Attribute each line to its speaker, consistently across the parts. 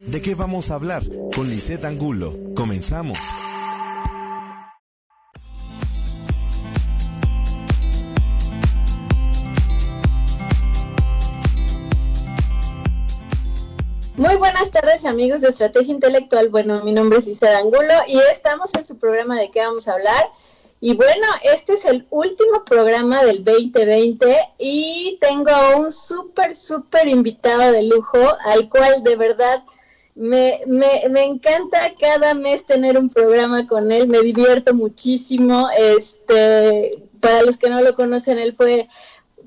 Speaker 1: ¿De qué vamos a hablar? Con Lisette Angulo. Comenzamos.
Speaker 2: Muy buenas tardes amigos de Estrategia Intelectual. Bueno, mi nombre es Lisette Angulo y estamos en su programa de qué vamos a hablar. Y bueno, este es el último programa del 2020 y tengo a un súper, súper invitado de lujo al cual de verdad me, me, me, encanta cada mes tener un programa con él, me divierto muchísimo. Este, para los que no lo conocen, él fue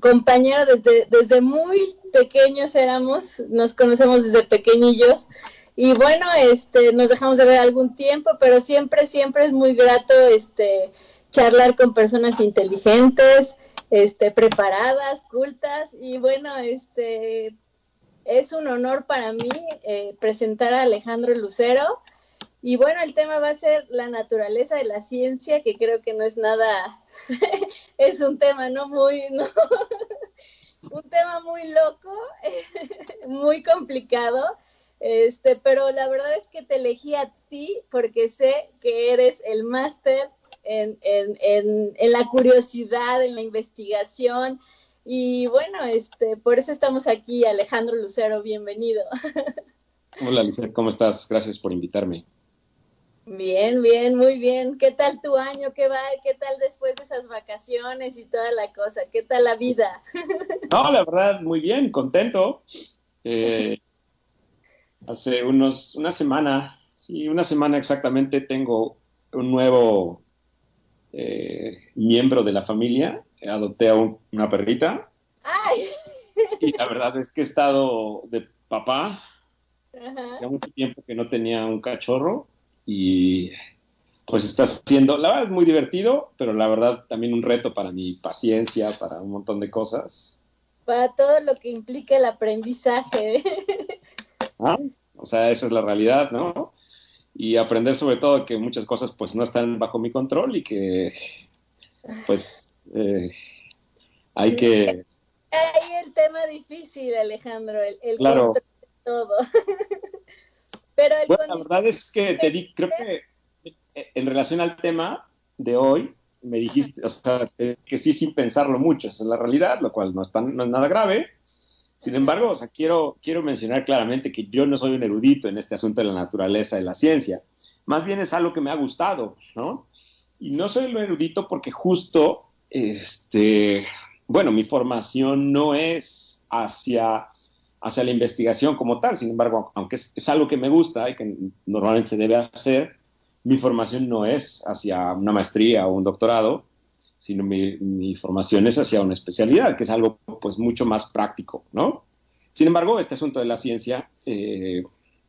Speaker 2: compañero desde, desde muy pequeños éramos, nos conocemos desde pequeñillos. Y bueno, este, nos dejamos de ver algún tiempo, pero siempre, siempre es muy grato este charlar con personas inteligentes, este, preparadas, cultas, y bueno, este es un honor para mí eh, presentar a Alejandro Lucero. Y bueno, el tema va a ser la naturaleza de la ciencia, que creo que no es nada, es un tema no muy, no, un tema muy loco, muy complicado, este, pero la verdad es que te elegí a ti porque sé que eres el máster en, en, en, en la curiosidad, en la investigación, y bueno, este, por eso estamos aquí, Alejandro Lucero, bienvenido.
Speaker 3: Hola, Lucero, ¿cómo estás? Gracias por invitarme.
Speaker 2: Bien, bien, muy bien. ¿Qué tal tu año? ¿Qué va? ¿Qué tal después de esas vacaciones y toda la cosa? ¿Qué tal la vida?
Speaker 3: No, la verdad, muy bien, contento. Eh, hace unos, una semana, sí, una semana exactamente, tengo un nuevo eh, miembro de la familia adopté a una perrita.
Speaker 2: ¡Ay!
Speaker 3: Y la verdad es que he estado de papá. Hace mucho tiempo que no tenía un cachorro y pues está siendo, la verdad es muy divertido, pero la verdad también un reto para mi paciencia, para un montón de cosas.
Speaker 2: Para todo lo que implica el aprendizaje.
Speaker 3: ¿Ah? O sea, esa es la realidad, ¿no? Y aprender sobre todo que muchas cosas pues no están bajo mi control y que pues eh, hay que...
Speaker 2: Ahí el tema difícil, Alejandro, el, el
Speaker 3: claro.
Speaker 2: control de todo. Pero el
Speaker 3: bueno, la verdad es que te di, creo que eh, en relación al tema de hoy, me dijiste, o sea, que sí sin pensarlo mucho, esa es la realidad, lo cual no es, tan, no es nada grave. Sin embargo, o sea, quiero, quiero mencionar claramente que yo no soy un erudito en este asunto de la naturaleza y la ciencia. Más bien es algo que me ha gustado, ¿no? Y no soy un erudito porque justo este, bueno, mi formación no es hacia, hacia la investigación como tal, sin embargo, aunque es, algo que me gusta y que normalmente se debe hacer, mi formación no es hacia una maestría o un doctorado, sino mi, formación es hacia una especialidad, que es algo pues mucho más práctico, ¿no? Sin embargo, este asunto de la ciencia, eh,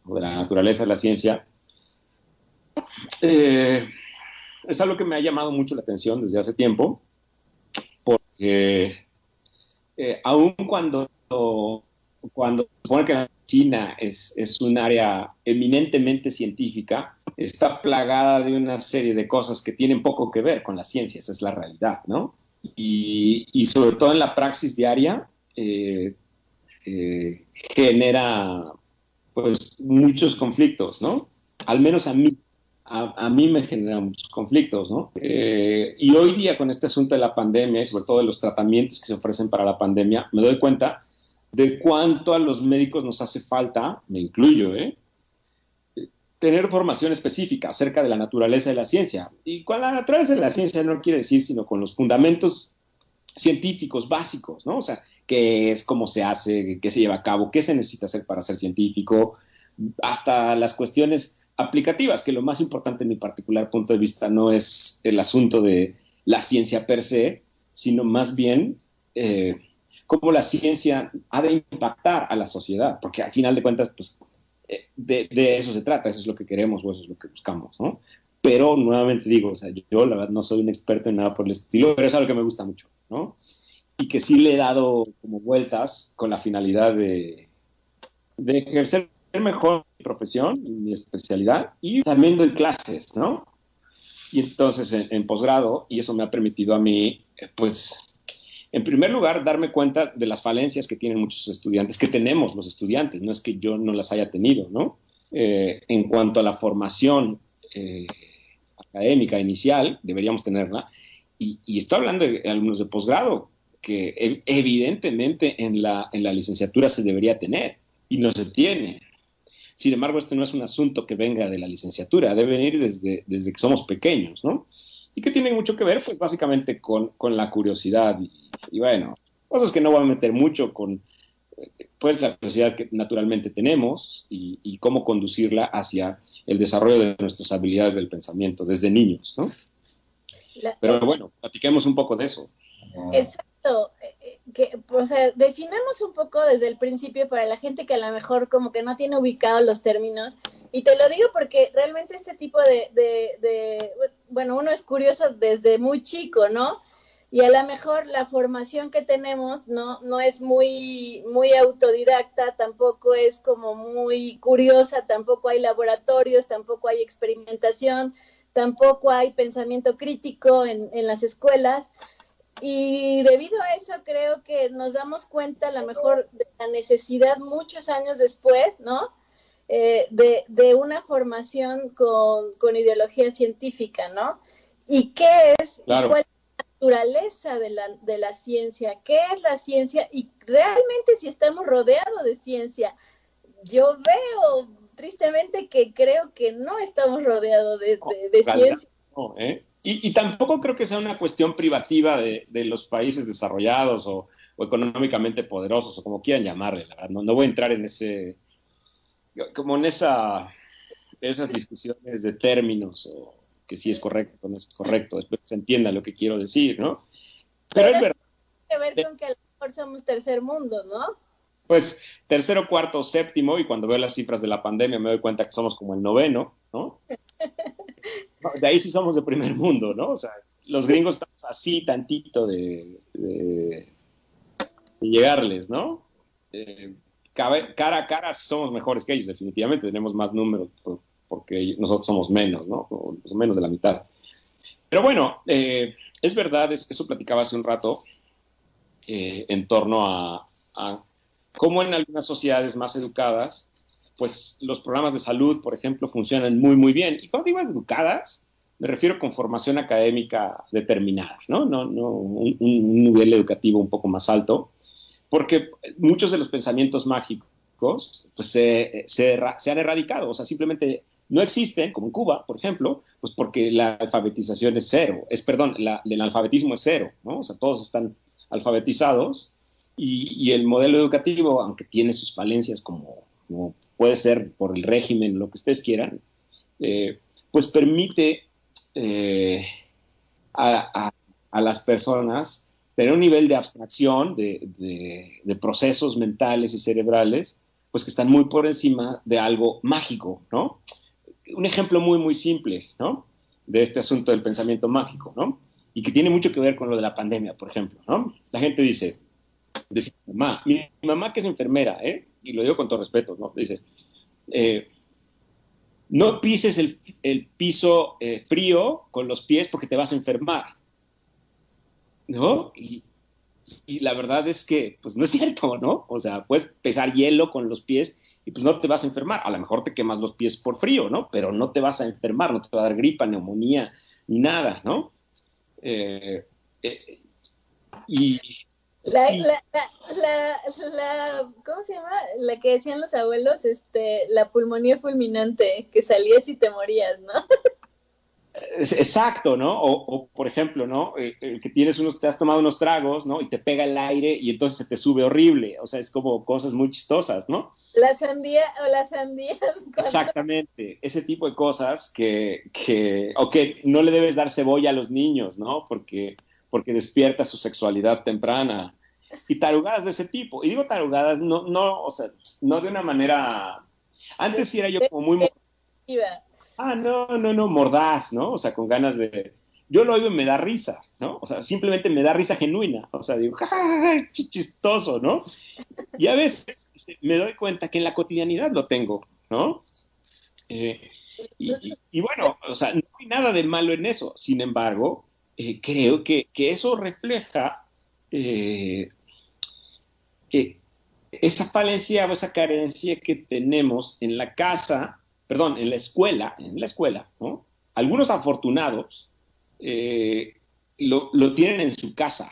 Speaker 3: o de la naturaleza de la ciencia, eh, es algo que me ha llamado mucho la atención desde hace tiempo porque eh, aun cuando, cuando se supone que la China es, es un área eminentemente científica, está plagada de una serie de cosas que tienen poco que ver con la ciencia, esa es la realidad, ¿no? Y, y sobre todo en la praxis diaria, eh, eh, genera pues muchos conflictos, ¿no? Al menos a mí a, mí me genera muchos conflictos, ¿no? Eh, y hoy día con este asunto de la pandemia y sobre todo de los tratamientos que se ofrecen para la pandemia, me doy cuenta de cuánto a los médicos nos hace falta, me incluyo, ¿eh? tener formación específica acerca de la naturaleza de la ciencia. Y con la naturaleza de la ciencia no quiere decir, sino con los fundamentos científicos básicos, ¿no? O sea, qué es, cómo se hace, qué se lleva a cabo, qué se necesita hacer para ser científico, hasta las cuestiones aplicativas, que lo más importante en mi particular punto de vista no es el asunto de la ciencia per se, sino más bien eh, cómo la ciencia ha de impactar a la sociedad, porque al final de cuentas, pues, eh, de, eso se trata, eso es lo que queremos o eso es lo que buscamos, ¿no? Pero nuevamente digo, o sea, yo la verdad no soy un experto en nada por el estilo, pero es algo que me gusta mucho, ¿no? Y que sí le he dado como vueltas con la finalidad de, de ejercer mejor mi profesión, mi especialidad, y también doy clases, ¿no? Y entonces en, posgrado, y eso me ha permitido a mí, eh, pues, en primer lugar, darme cuenta de las falencias que tienen muchos estudiantes, que tenemos los estudiantes, no es que yo no las haya tenido, ¿no? eh, en cuanto a la formación eh, académica inicial, deberíamos tenerla, y, estoy hablando de alumnos de posgrado, que evidentemente en la, en la licenciatura se debería tener y no se tiene. Sin embargo, este no es un asunto que venga de la licenciatura, debe venir desde, desde que somos pequeños, ¿no? Y que tiene mucho que ver, pues básicamente con, con la curiosidad y, y, bueno, cosas que no voy a meter mucho con, pues la curiosidad que naturalmente tenemos y, cómo conducirla hacia el desarrollo de nuestras habilidades del pensamiento desde niños, ¿no? Pero bueno, platiquemos un poco de eso.
Speaker 2: Exacto. Que, o sea, definamos un poco desde el principio para la gente que a lo mejor como que no tiene ubicados los términos. Y te lo digo porque realmente este tipo de, de bueno, uno es curioso desde muy chico, ¿no? y a lo mejor la formación que tenemos no, no es muy, muy autodidacta, tampoco es como muy curiosa, tampoco hay laboratorios, tampoco hay experimentación, tampoco hay pensamiento crítico en, en las escuelas. Y debido a eso creo que nos damos cuenta a lo mejor de la necesidad muchos años después, ¿no? Eh, de, de, una formación con, con, ideología científica, ¿no? ¿Y qué es?
Speaker 3: Claro.
Speaker 2: cuál naturaleza de la, de la ciencia, qué es la ciencia y realmente si estamos rodeados de ciencia. Yo veo tristemente que creo que no estamos rodeados de, ciencia.
Speaker 3: ¿eh? Y, tampoco creo que sea una cuestión privativa de, los países desarrollados o, económicamente poderosos o como quieran llamarle, No, no voy a entrar en ese, como en esa, esas discusiones de términos o, que sí es correcto o no es correcto, espero que se entienda lo que quiero decir, ¿no?
Speaker 2: Pero, es verdad. Tiene que ver con que a lo mejor somos tercer mundo, ¿no?
Speaker 3: Pues tercero, cuarto, séptimo, y cuando veo las cifras de la pandemia me doy cuenta que somos como el noveno, ¿no? De ahí sí somos de primer mundo, ¿no? O sea, los gringos estamos así tantito de, de, llegarles, ¿no? Eh, cara a cara somos mejores que ellos, definitivamente tenemos más números porque nosotros somos menos, ¿no? O menos de la mitad. Pero bueno, eh, es verdad, eso platicaba hace un rato eh, en torno a, cómo en algunas sociedades más educadas, pues los programas de salud, por ejemplo, funcionan muy, muy bien. Y cuando digo educadas, me refiero con formación académica determinada, ¿no? no, no un, nivel educativo un poco más alto, porque muchos de los pensamientos mágicos pues se, se, se, han erradicado, o sea, simplemente no existen, como en Cuba, por ejemplo, pues porque la alfabetización es cero, es, perdón, el analfabetismo es cero, ¿no? O sea, todos están alfabetizados y, el modelo educativo, aunque tiene sus falencias como, puede ser por el régimen, lo que ustedes quieran, eh, pues permite eh, a, las personas tener un nivel de abstracción de, de procesos mentales y cerebrales, pues que están muy por encima de algo mágico, ¿no? un ejemplo muy, muy simple, ¿no? De este asunto del pensamiento mágico, ¿no? Y que tiene mucho que ver con lo de la pandemia, por ejemplo, ¿no? La gente dice, dice mamá, mi, mamá que es enfermera, ¿eh? Y lo digo con todo respeto, ¿no? Dice, eh, no pises el, piso eh, frío con los pies porque te vas a enfermar, ¿no? Y, la verdad es que, pues no es cierto, ¿no? O sea, puedes pesar hielo con los pies y pues no te vas a enfermar. A lo mejor te quemas los pies por frío, ¿no? Pero no te vas a enfermar, no te va a dar gripa, neumonía, ni nada, ¿no? Eh, y,
Speaker 2: la, La, la, ¿cómo se llama? La que decían los abuelos, este, la pulmonía fulminante, que salías y te morías, ¿no?
Speaker 3: Exacto, ¿no? O, por ejemplo, ¿no? Eh, eh, que tienes unos, te has tomado unos tragos, ¿no? Y te pega el aire y entonces se te sube horrible. O sea, es como cosas muy chistosas, ¿no?
Speaker 2: La sandía o la sandía.
Speaker 3: Exactamente, ese tipo de cosas que, que, o que no le debes dar cebolla a los niños, ¿no? Porque, porque despierta su sexualidad temprana. Y tarugadas de ese tipo. Y digo tarugadas, no, no, o sea, no de una manera. Antes sí era yo como muy ah, no, no, no, mordaz, ¿no? O sea, con ganas de... Yo lo oigo y me da risa, ¿no? O sea, simplemente me da risa genuina. O sea, digo, ja, chistoso, ¿no? Y a veces me doy cuenta que en la cotidianidad lo tengo, ¿no? Eh, y, bueno, o sea, no hay nada de malo en eso. Sin embargo, eh, creo que, eso refleja eh, esa falencia o esa carencia que tenemos en la casa perdón, en la escuela, en la escuela, ¿no? Algunos afortunados eh, lo, tienen en su casa.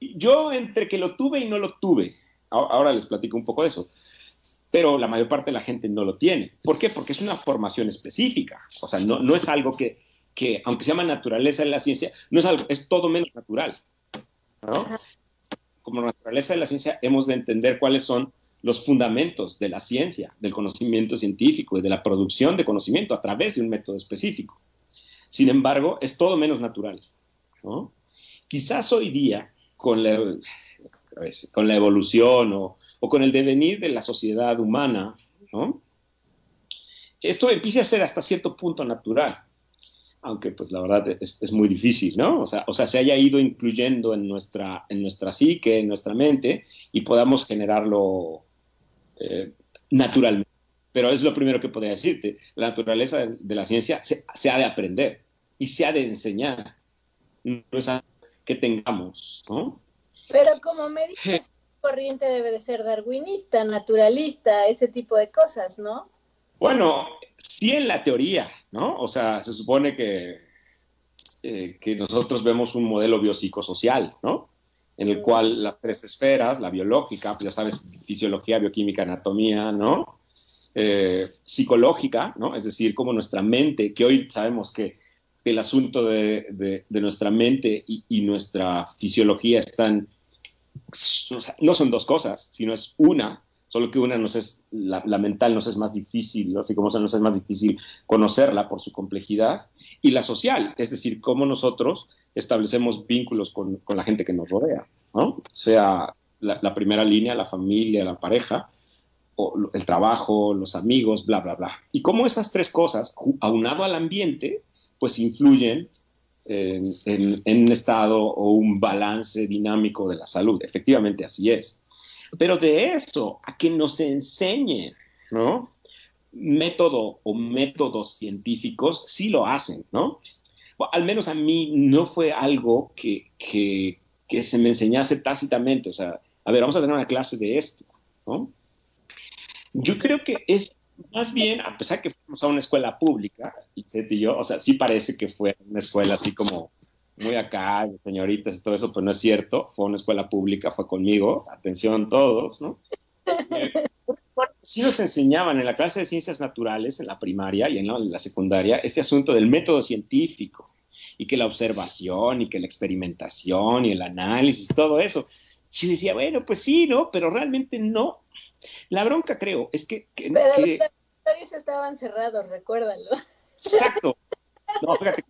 Speaker 3: Yo entre que lo tuve y no lo tuve, ahora les platico un poco de eso, pero la mayor parte de la gente no lo tiene. ¿Por qué? Porque es una formación específica, o sea, no, no es algo que, que, aunque se llama naturaleza en la ciencia, no es algo, es todo menos natural. ¿no? Como naturaleza de la ciencia hemos de entender cuáles son los fundamentos de la ciencia, del conocimiento científico y de la producción de conocimiento a través de un método específico. Sin embargo, es todo menos natural. Quizás hoy día, con la, con la evolución o, con el devenir de la sociedad humana, esto empiece a ser hasta cierto punto natural aunque pues la verdad es, muy difícil, ¿no? O sea, o sea, se haya ido incluyendo en nuestra, en nuestra psique, en nuestra mente, y podamos generarlo eh, naturalmente. Pero es lo primero que podría decirte. La naturaleza de, la ciencia se, ha de aprender y se ha de enseñar. No es algo que tengamos, ¿no?
Speaker 2: Pero como médico corriente debe de ser darwinista, naturalista, ese tipo de cosas, ¿no?
Speaker 3: Bueno, sí en la teoría, ¿no? O sea, se supone que, eh, que nosotros vemos un modelo biopsicosocial, ¿no? En el cual las tres esferas, la biológica, pues ya sabes, fisiología, bioquímica, anatomía, ¿no? Eh, psicológica, ¿no? Es decir, como nuestra mente, que hoy sabemos que el asunto de, nuestra mente y, nuestra fisiología están, no son dos cosas, sino es una, solo que una nos es, la, mental nos es más difícil, como nos es más difícil conocerla por su complejidad, y la social, es decir, cómo nosotros establecemos vínculos con, la gente que nos rodea, ¿no? sea la, primera línea, la familia, la pareja, o el trabajo, los amigos, bla, bla, bla. Y cómo esas tres cosas, aunado al ambiente, pues influyen en, en un estado o un balance dinámico de la salud. Efectivamente, así es. Pero de eso a que nos enseñen, ¿no? Método o métodos científicos, sí lo hacen, ¿no? al menos a mí no fue algo que, que, se me enseñase tácitamente. O sea, a ver, vamos a tener una clase de esto, ¿no? Yo creo que es más bien, a pesar que fuimos a una escuela pública, y yo, o sea, sí parece que fue una escuela así como muy acá, señoritas y todo eso, pues no es cierto. Fue una escuela pública, fue conmigo. Atención todos, ¿no? sí nos enseñaban en la clase de ciencias naturales, en la primaria y en la, secundaria, este asunto del método científico y que la observación y que la experimentación y el análisis, todo eso. Yo decía, bueno, pues sí, ¿no? Pero realmente no. La bronca, creo, es que... que
Speaker 2: Pero los laboratorios estaban cerrados, recuérdalo.
Speaker 3: Exacto. No, fíjate,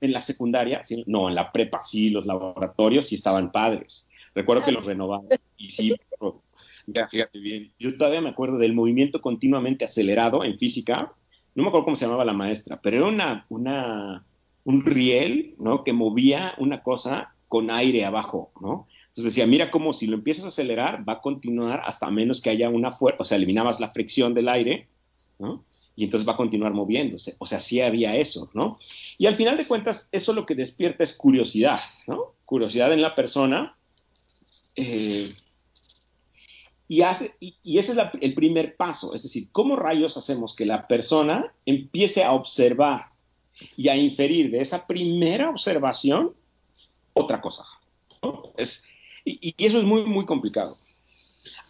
Speaker 3: en la, secundaria, no, en la prepa sí, los laboratorios sí estaban padres. Recuerdo que los renovaban. Y sí, ya, fíjate bien, yo todavía me acuerdo del movimiento continuamente acelerado en física. No me acuerdo cómo se llamaba la maestra, pero era una, una, un riel, ¿no? Que movía una cosa con aire abajo, ¿no? Entonces decía, mira cómo si lo empiezas a acelerar va a continuar hasta menos que haya una fuerza, o sea, eliminabas la fricción del aire, ¿no? Y entonces va a continuar moviéndose. O sea, sí había eso, ¿no? Y al final de cuentas, eso lo que despierta es curiosidad, ¿no? Curiosidad en la persona. Eh, y, hace, y, ese es el primer paso, es decir, ¿cómo rayos hacemos que la persona empiece a observar y a inferir de esa primera observación otra cosa? Es, y, y eso es muy, muy complicado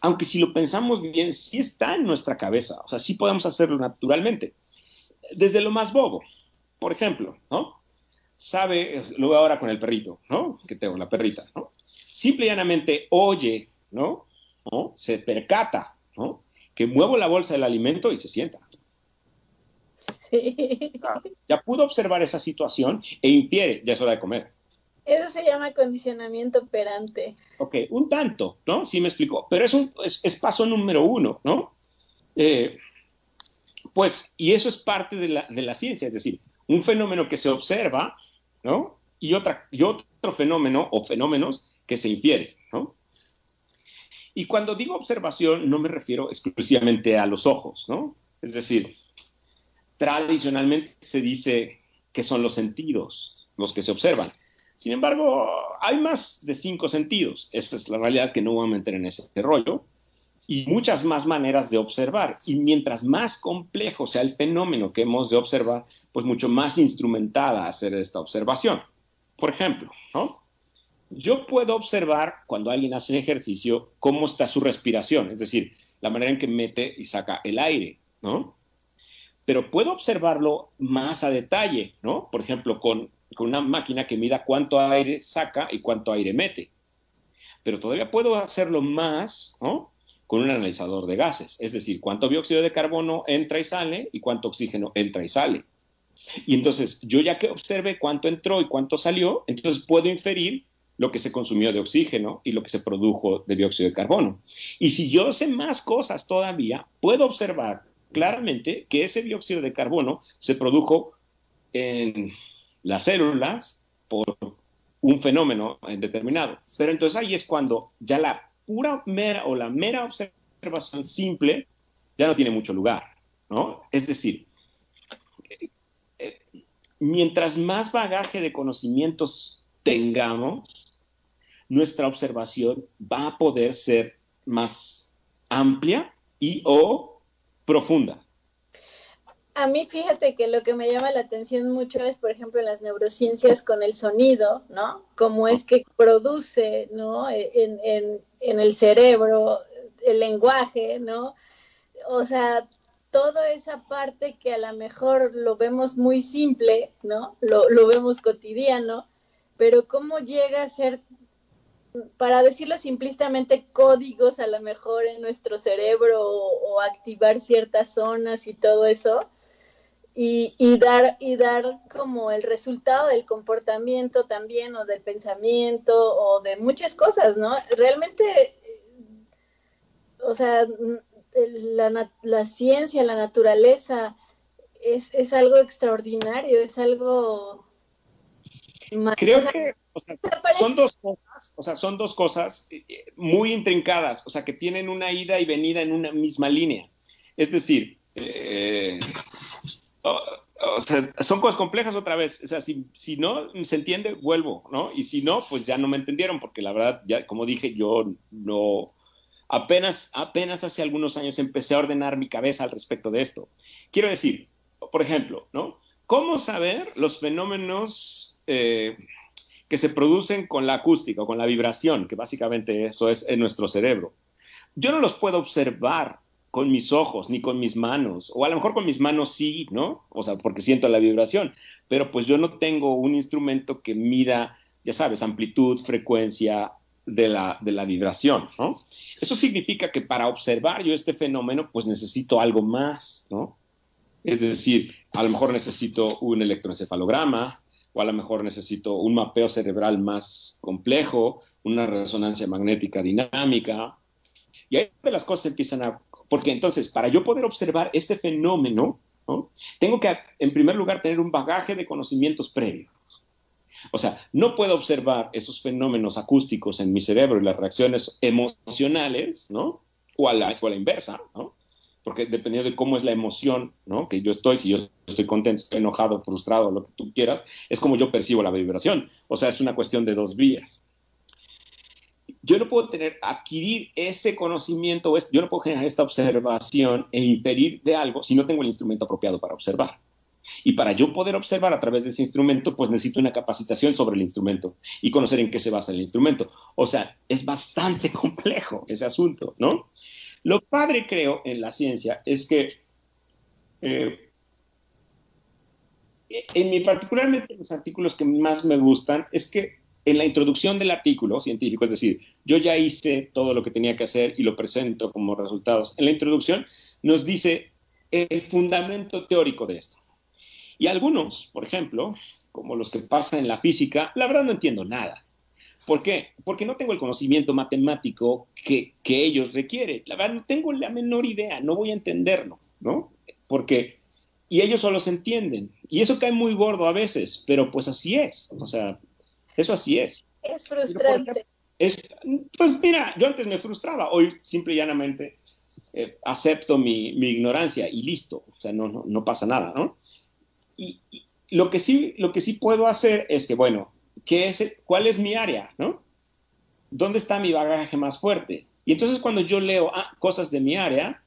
Speaker 3: aunque si lo pensamos bien, sí está en nuestra cabeza, o sea, sí podemos hacerlo naturalmente. Desde lo más bobo, por ejemplo, ¿no? Sabe, lo veo ahora con el perrito, ¿no? Que tengo, la perrita, ¿no? Simple y llanamente oye, ¿no? ¿no? Se percata, ¿no? Que muevo la bolsa del alimento y se sienta.
Speaker 2: Sí.
Speaker 3: ya pudo observar esa situación e infiere, ya es hora de comer.
Speaker 2: Eso se llama condicionamiento operante.
Speaker 3: Ok, un tanto, ¿no? Sí me explicó, pero es, un, es, paso número uno, ¿no? Eh, pues, y eso es parte de la, de la, ciencia, es decir, un fenómeno que se observa, ¿no? Y, otra, y otro fenómeno o fenómenos que se infiere, ¿no? Y cuando digo observación, no me refiero exclusivamente a los ojos, ¿no? Es decir, tradicionalmente se dice que son los sentidos los que se observan. Sin embargo, hay más de cinco sentidos. Esta es la realidad que no voy a meter en ese rollo. y muchas más maneras de observar. Y mientras más complejo sea el fenómeno que hemos de observar, pues mucho más instrumentada hacer esta observación. Por ejemplo, ¿no? yo puedo observar cuando alguien hace ejercicio cómo está su respiración, es decir, la manera en que mete y saca el aire, ¿no? Pero puedo observarlo más a detalle, ¿no? Por ejemplo, con, con una máquina que mida cuánto aire saca y cuánto aire mete. Pero todavía puedo hacerlo más, ¿no? con un analizador de gases, es decir, cuánto dióxido de carbono entra y sale y cuánto oxígeno entra y sale. Y entonces, yo ya que observe cuánto entró y cuánto salió, entonces puedo inferir lo que se consumió de oxígeno y lo que se produjo de dióxido de carbono. Y si yo sé más cosas todavía, puedo observar claramente que ese dióxido de carbono se produjo en las células por un fenómeno determinado. Pero entonces ahí es cuando ya la pura mera o la mera observación simple ya no tiene mucho lugar, ¿no? Es decir, eh, mientras más bagaje de conocimientos tengamos, nuestra observación va a poder ser más amplia y o profunda.
Speaker 2: A mí fíjate que lo que me llama la atención mucho es, por ejemplo, en las neurociencias con el sonido, ¿no? Cómo es que produce, ¿no? En, en, en el cerebro, el lenguaje, ¿no? O sea, toda esa parte que a lo mejor lo vemos muy simple, ¿no? Lo, lo vemos cotidiano, pero cómo llega a ser, para decirlo simplistamente, códigos a lo mejor en nuestro cerebro o activar ciertas zonas y todo eso, y, dar, y dar como el resultado del comportamiento también o del pensamiento o de muchas cosas, ¿no? Realmente, o sea, la, la ciencia, la naturaleza es, es, algo extraordinario, es algo...
Speaker 3: Creo que son dos cosas, o sea, son dos cosas eh, eh, muy intrincadas, o sea, que tienen una ida y venida en una misma línea. Es decir, eh, son cosas complejas otra vez. O sea, si, si, no se entiende, vuelvo, ¿no? Y si no, pues ya no me entendieron, porque la verdad, ya como dije, yo no. Apenas, apenas hace algunos años empecé a ordenar mi cabeza al respecto de esto. Quiero decir, por ejemplo, ¿no? ¿Cómo saber los fenómenos eh, que se producen con la acústica o con la vibración, que básicamente eso es en nuestro cerebro? Yo no los puedo observar con mis ojos ni con mis manos, o a lo mejor con mis manos sí, ¿no? O sea, porque siento la vibración, pero pues yo no tengo un instrumento que mida, ya sabes, amplitud, frecuencia de la, de la vibración, ¿no? Eso significa que para observar yo este fenómeno, pues necesito algo más, ¿no? Es decir, a lo mejor necesito un electroencefalograma, o a lo mejor necesito un mapeo cerebral más complejo, una resonancia magnética dinámica, y ahí las cosas empiezan a porque entonces, para yo poder observar este fenómeno, tengo que, en primer lugar, tener un bagaje de conocimientos previos. O sea, no puedo observar esos fenómenos acústicos en mi cerebro y las reacciones emocionales, ¿no? O a la, inversa, ¿no? Porque dependiendo de cómo es la emoción, ¿no? Que yo estoy, si yo estoy contento, enojado, frustrado, lo que tú quieras, es como yo percibo la vibración. O sea, es una cuestión de dos vías yo no puedo tener, adquirir ese conocimiento, yo no puedo generar esta observación e inferir de algo si no tengo el instrumento apropiado para observar. Y para yo poder observar a través de ese instrumento, pues necesito una capacitación sobre el instrumento y conocer en qué se basa el instrumento. O sea, es bastante complejo ese asunto, ¿no? Lo padre, creo, en la ciencia es que, eh, en mi particularmente los artículos que más me gustan, es que en la introducción del artículo científico, es decir, yo ya hice todo lo que tenía que hacer y lo presento como resultados. En la introducción nos dice el fundamento teórico de esto. Y algunos, por ejemplo, como los que pasan en la física, la verdad no entiendo nada. ¿Por qué? Porque no tengo el conocimiento matemático que, que ellos requieren. La verdad no tengo la menor idea, no voy a entenderlo, ¿no? Porque, y ellos solo se entienden. Y eso cae muy gordo a veces, pero pues así es. O sea, eso así es.
Speaker 2: Es frustrante.
Speaker 3: Es, pues mira, yo antes me frustraba, hoy simple y llanamente eh, acepto mi, mi, ignorancia y listo, o sea, no, no, pasa nada, ¿no? Y, lo, que sí, lo que sí puedo hacer es que, bueno, ¿qué es, ¿cuál es mi área, no? ¿Dónde está mi bagaje más fuerte? Y entonces cuando yo leo ah, cosas de mi área,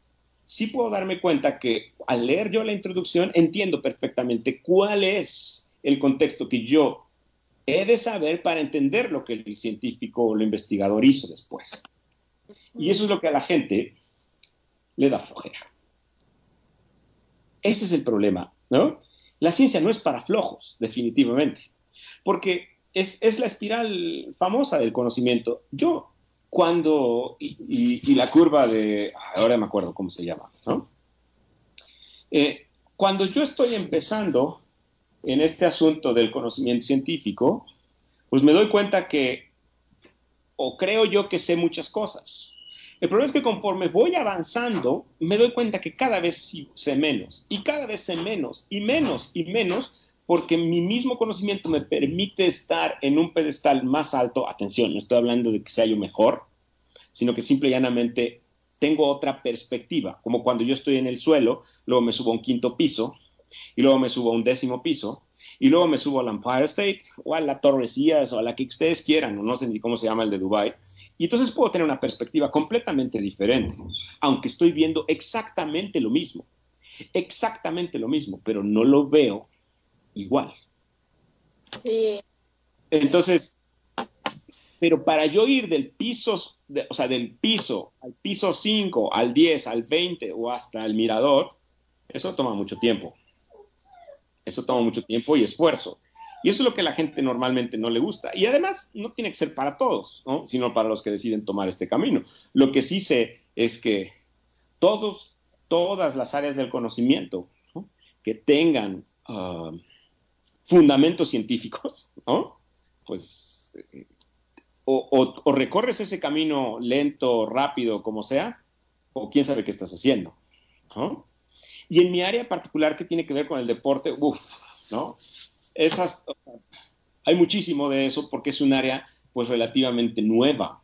Speaker 3: sí puedo darme cuenta que al leer yo la introducción entiendo perfectamente cuál es el contexto que yo he de saber para entender lo que el científico o el investigador hizo después. Y eso es lo que a la gente le da flojera. Ese es el problema, ¿no? La ciencia no es para flojos, definitivamente, porque es, es la espiral famosa del conocimiento. Yo cuando, y, la curva de, ahora me acuerdo cómo se llama, ¿no? Eh, cuando yo estoy empezando en este asunto del conocimiento científico, pues me doy cuenta que, o creo yo que sé muchas cosas. El problema es que conforme voy avanzando, me doy cuenta que cada vez sé menos, y cada vez sé menos, y menos, y menos, porque mi mismo conocimiento me permite estar en un pedestal más alto. Atención, no estoy hablando de que sea yo mejor, sino que simple y llanamente tengo otra perspectiva, como cuando yo estoy en el suelo, luego me subo a un quinto piso, y luego me subo a un décimo piso, y luego me subo al Empire State, o a la Torre o a la que ustedes quieran, o no sé ni cómo se llama el de Dubai, y entonces puedo tener una perspectiva completamente diferente, aunque estoy viendo exactamente lo mismo, exactamente lo mismo, pero no lo veo igual. Sí. Entonces, pero para yo ir del piso, o sea, del piso al piso 5, al 10, al 20 o hasta el mirador, eso toma mucho tiempo. Eso toma mucho tiempo y esfuerzo. Y eso es lo que a la gente normalmente no le gusta. Y además no tiene que ser para todos, ¿no? sino para los que deciden tomar este camino. Lo que sí sé es que todos, todas las áreas del conocimiento que tengan ah, fundamentos científicos, ¿no? Pues eh, o, recorres ese camino lento, rápido, como sea, o quién sabe qué estás haciendo, ¿no? Y en mi área particular que tiene que ver con el deporte, uff, ¿no? Esas, hay muchísimo de eso porque es un área pues relativamente nueva.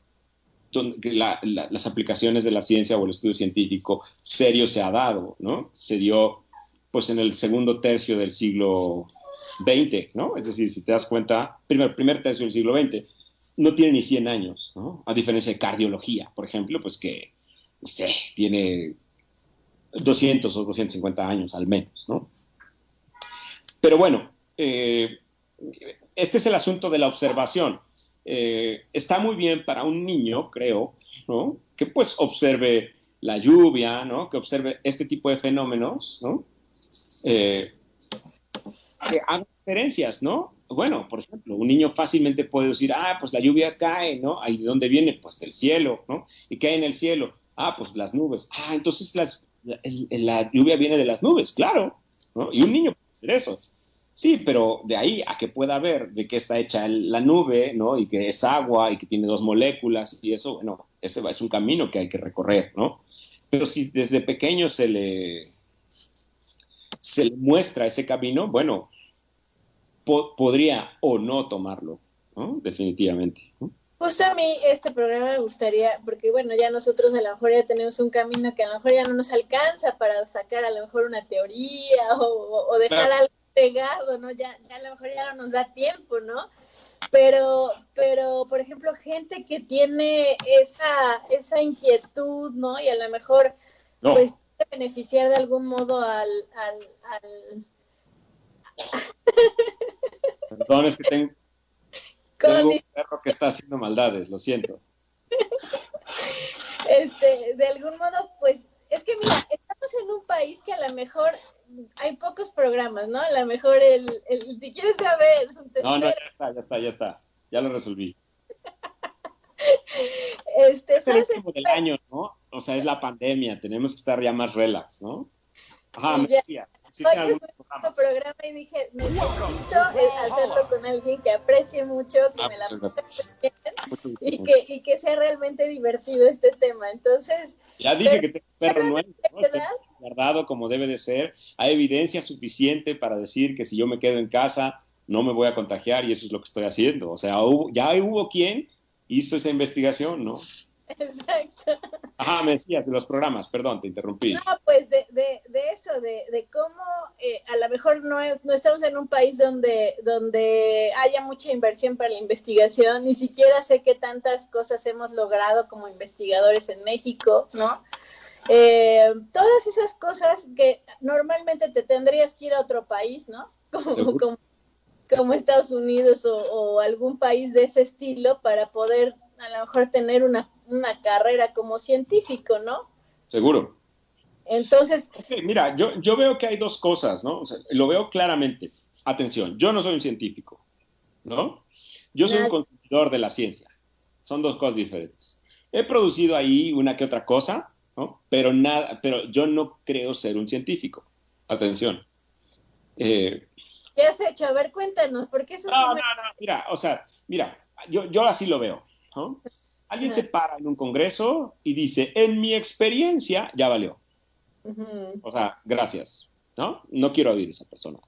Speaker 3: Donde las aplicaciones de la ciencia o el estudio científico serio se ha dado, ¿no? Se dio pues en el segundo tercio del siglo 20, ¿no? Es decir, si te das cuenta, primer, primer tercio del siglo XX, no tiene ni 100 años, ¿no? A diferencia de cardiología, por ejemplo, pues que, tiene 200 o 250 años al menos, ¿no? Pero bueno, eh, este es el asunto de la observación. Eh, está muy bien para un niño, creo, ¿no? Que pues observe la lluvia, ¿no? Que observe este tipo de fenómenos, ¿no? Eh, que haga diferencias, ¿no? Bueno, por ejemplo, un niño fácilmente puede decir, ah, pues la lluvia cae, ¿no? ¿Y de dónde viene? Pues del cielo, ¿no? ¿Y cae en el cielo? Ah, pues las nubes. Ah, entonces la, lluvia viene de las nubes, claro, ¿no? Y un niño puede hacer eso. Sí, pero de ahí a que pueda ver de qué está hecha la nube, ¿no? Y que es agua y que tiene dos moléculas y eso, bueno, ese es un camino que hay que recorrer, ¿no? Pero si desde pequeño se le, se le muestra ese camino, bueno, podría o no tomarlo, ¿no? Definitivamente.
Speaker 2: Justo a mí este programa me gustaría, porque bueno, ya nosotros a lo mejor ya tenemos un camino que a lo mejor ya no nos alcanza para sacar a lo mejor una teoría o, dejar algo pegado, ¿no? Ya, ya a lo mejor ya no nos da tiempo, ¿no? Pero, pero, por ejemplo, gente que tiene esa, esa inquietud, ¿no? Y a lo mejor, pues, puede beneficiar de algún modo al, al
Speaker 3: Perdón, es que tengo, un perro que está haciendo maldades, lo siento.
Speaker 2: Este, de algún modo, pues, es que mira, estamos en un país que a lo mejor hay pocos programas, ¿no? A lo mejor el, si quieres saber.
Speaker 3: No, no, ya está, ya está, ya está. Ya lo resolví.
Speaker 2: Este,
Speaker 3: es el último del año, ¿no? O sea, es la pandemia, tenemos que estar ya más relax, ¿no? Ajá, me decía.
Speaker 2: Hoy es un programa y dije, necesito hacerlo con alguien que aprecie mucho, que ah, me la pase bien y que, y que sea realmente divertido este tema. Entonces...
Speaker 3: Ya dije que tengo un perro nuevo, guardado como debe de ser. Hay evidencia suficiente para decir que si yo me quedo en casa no me voy a contagiar y eso es lo que estoy haciendo. O sea, ya hubo quien hizo esa investigación, ¿no?
Speaker 2: Exacto.
Speaker 3: Ajá, me decías de los programas, perdón, te interrumpí.
Speaker 2: No, pues de, de, de eso, de, de cómo eh, a lo mejor no, es, no estamos en un país donde, donde haya mucha inversión para la investigación, ni siquiera sé qué tantas cosas hemos logrado como investigadores en México, ¿no? Eh, todas esas cosas que normalmente te tendrías que ir a otro país, ¿no? Como, como, como Estados Unidos o, o algún país de ese estilo para poder a lo mejor tener una, una carrera como científico, ¿no?
Speaker 3: Seguro.
Speaker 2: Entonces,
Speaker 3: mira, yo, yo veo que hay dos cosas, ¿no? O sea, lo veo claramente. Atención, yo no soy un científico, ¿no? Yo soy un consumidor de la ciencia. Son dos cosas diferentes. He producido ahí una que otra cosa, ¿no? Pero nada, pero yo no creo ser un científico. Atención. Eh,
Speaker 2: ¿qué has hecho? A ver, cuéntanos, porque eso
Speaker 3: no, no,
Speaker 2: me-
Speaker 3: no, mira, o sea, mira, yo, yo así lo veo, ¿no? Alguien se para en un congreso y dice, en mi experiencia, ya valió. O sea, gracias, ¿no? No quiero oír a esa persona.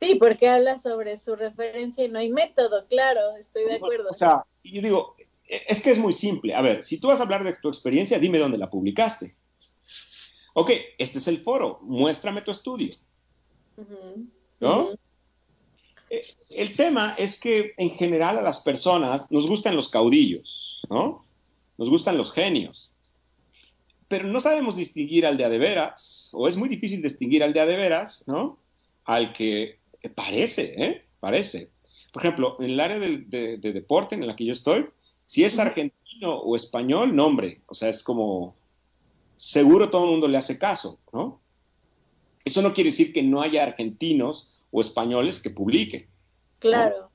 Speaker 2: Sí, porque habla sobre su referencia y no hay método, claro, estoy de acuerdo.
Speaker 3: O sea, yo digo, e- es que es muy simple. A ver, si tú vas a hablar de tu experiencia, dime dónde la publicaste. Ok, este es el foro, muéstrame tu estudio. ¿no? El tema es que en general a las personas nos gustan los caudillos, ¿no? Nos gustan los genios. Pero no sabemos distinguir al de a de veras, o es muy difícil distinguir al de a de veras, ¿no? Al que parece, ¿eh? Parece. Por ejemplo, en el área de, de- de deporte en la que yo estoy, si es argentino o español, nombre. O sea, es como, seguro todo el mundo le hace caso, ¿no? Eso no quiere decir que no haya argentinos o españoles que publiquen.
Speaker 2: Claro,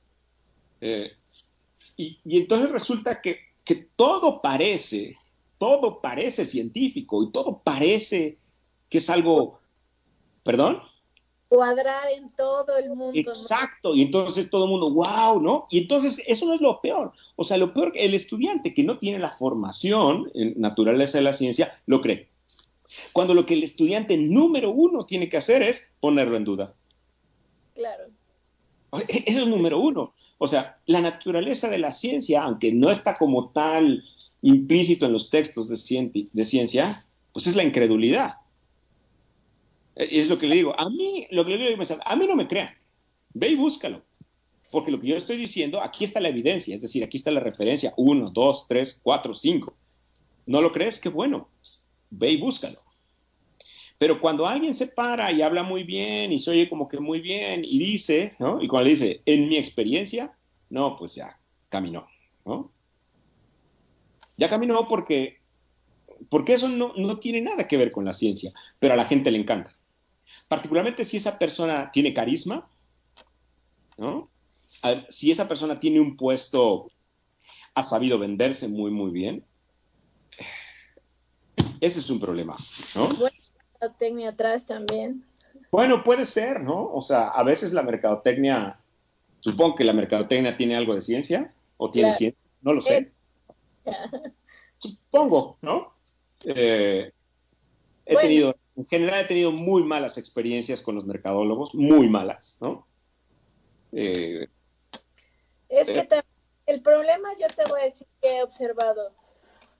Speaker 3: Eh, y, y entonces resulta que, que todo parece, todo parece científico y todo parece que es algo, perdón,
Speaker 2: cuadrar en todo el mundo. ¿no?
Speaker 3: exacto, y entonces todo el mundo, wow, ¿no? Y entonces eso no es lo peor, o sea, lo peor que el estudiante que no tiene la formación en naturaleza de la ciencia, lo cree. Cuando lo que el estudiante número uno tiene que hacer es ponerlo en duda.
Speaker 2: Claro,
Speaker 3: E-, Eso es número uno. O sea, la naturaleza de la ciencia, aunque no está como tal implícito en los textos de, ciencia, pues es la incredulidad. Y es lo que le digo. A mí, lo que le digo, a mí no me crean. Ve y búscalo. Porque lo que yo estoy diciendo, aquí está la evidencia, es decir, aquí está la referencia, uno, dos, tres, cuatro, cinco. ¿No lo crees? Qué bueno. Ve y búscalo. Pero cuando alguien se para y habla muy bien y se oye como que muy bien y dice, ¿no? Y cuando le dice, en mi experiencia, no, pues ya caminó, ¿no? Ya caminó porque, porque eso no, no tiene nada que ver con la ciencia, pero a la gente le encanta. Particularmente si esa persona tiene carisma, ¿no? Si esa persona tiene un puesto, ha sabido venderse muy, muy bien, ese es un problema, ¿no?
Speaker 2: la técnica atrás también.
Speaker 3: Bueno, puede ser, ¿no? O sea, a veces la mercadotecnia, supongo que la mercadotecnia tiene algo de ciencia o tiene
Speaker 2: Claro.
Speaker 3: ciencia, no lo sé. Supongo, ¿no? Eh, he
Speaker 2: Bueno.
Speaker 3: tenido, en general he tenido muy malas experiencias con los mercadólogos, muy malas, ¿no? Eh,
Speaker 2: Es que
Speaker 3: Eh.
Speaker 2: tam- el problema, yo te voy a decir que he observado,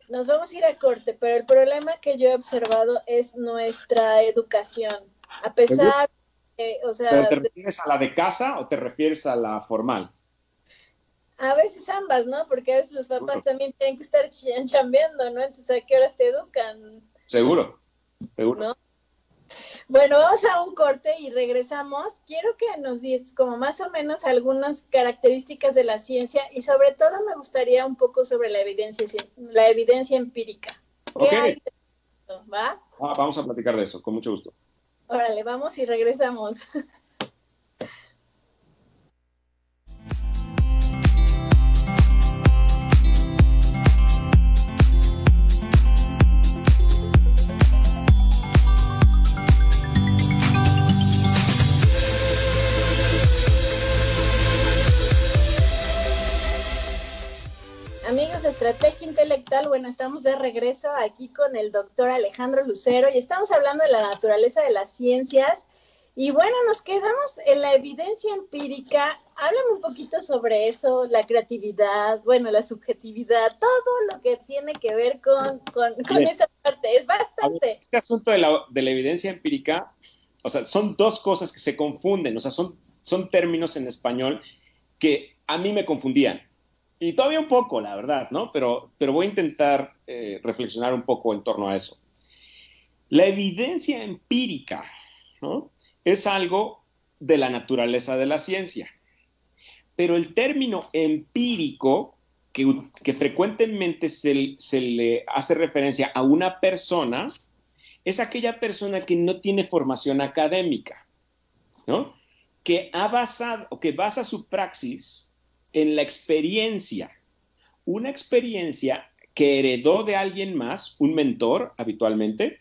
Speaker 2: nos vamos a ir a corte, pero el problema que yo he observado es nuestra educación. A pesar, de, o sea,
Speaker 3: ¿Pero te refieres a la de casa o te refieres a la formal?
Speaker 2: a veces ambas, ¿no? Porque a veces los papás
Speaker 3: Seguro.
Speaker 2: también tienen que estar ch- chambeando, ¿no? Entonces, ¿a qué horas te educan?
Speaker 3: Seguro, seguro.
Speaker 2: ¿No? Bueno, vamos a un corte y regresamos. Quiero que nos digas como más o menos algunas características de la ciencia y sobre todo me gustaría un poco sobre la evidencia, la evidencia empírica. ¿Qué hay de esto? ¿Va?
Speaker 3: Ah, vamos a platicar de eso, con mucho gusto.
Speaker 2: Órale, vamos y regresamos. Estrategia Intelectual, bueno, estamos de regreso aquí con el doctor Alejandro Lucero y estamos hablando de la naturaleza de las ciencias. Y bueno, nos quedamos en la evidencia empírica. háblame un poquito sobre eso, la creatividad, bueno, la subjetividad, todo lo que tiene que ver con, esa parte. Es bastante.
Speaker 3: Este asunto de la, de la, evidencia empírica, o sea, son dos cosas que se confunden, o sea, son, son términos en español que a mí me confundían. Y todavía un poco, la verdad, ¿no? Pero, pero voy a intentar eh, reflexionar un poco en torno a eso. La evidencia empírica, ¿no? Es algo de la naturaleza de la ciencia. Pero el término empírico, que, frecuentemente se, se, le hace referencia a una persona, es aquella persona que no tiene formación académica, ¿no? Que ha basado, o que basa su praxis en la experiencia. Una experiencia que heredó de alguien más, un mentor habitualmente,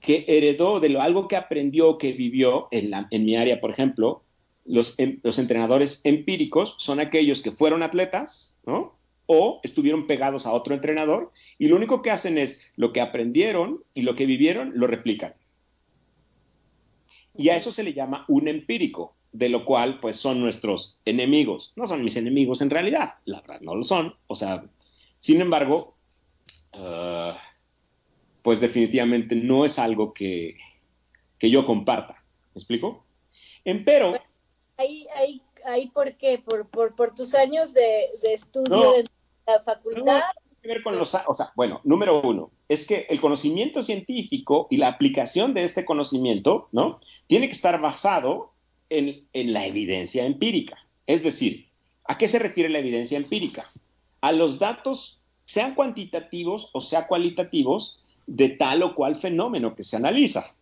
Speaker 3: que heredó de lo, algo que aprendió, que vivió en, en mi área, por ejemplo, los, em, los, entrenadores empíricos son aquellos que fueron atletas, ¿no? O estuvieron pegados a otro entrenador y lo único que hacen es lo que aprendieron y lo que vivieron lo replican. Y a eso se le llama un empírico, de lo cual pues son nuestros enemigos. No son mis enemigos en realidad, la verdad no lo son. O sea, sin embargo, uh, pues definitivamente no es algo que, yo comparta. ¿Me explico? Empero...
Speaker 2: Ahí, ahí, ahí ¿por qué? ¿Por, por, tus años de, estudio de la facultad?
Speaker 3: que ver con los, o sea, bueno, número uno, es que el conocimiento científico y la aplicación de este conocimiento, ¿no? Tiene que estar basado en, en, la evidencia empírica. Es decir, ¿a qué se refiere la evidencia empírica? A los datos, sean cuantitativos o sean cualitativos, de tal o cual fenómeno que se analiza.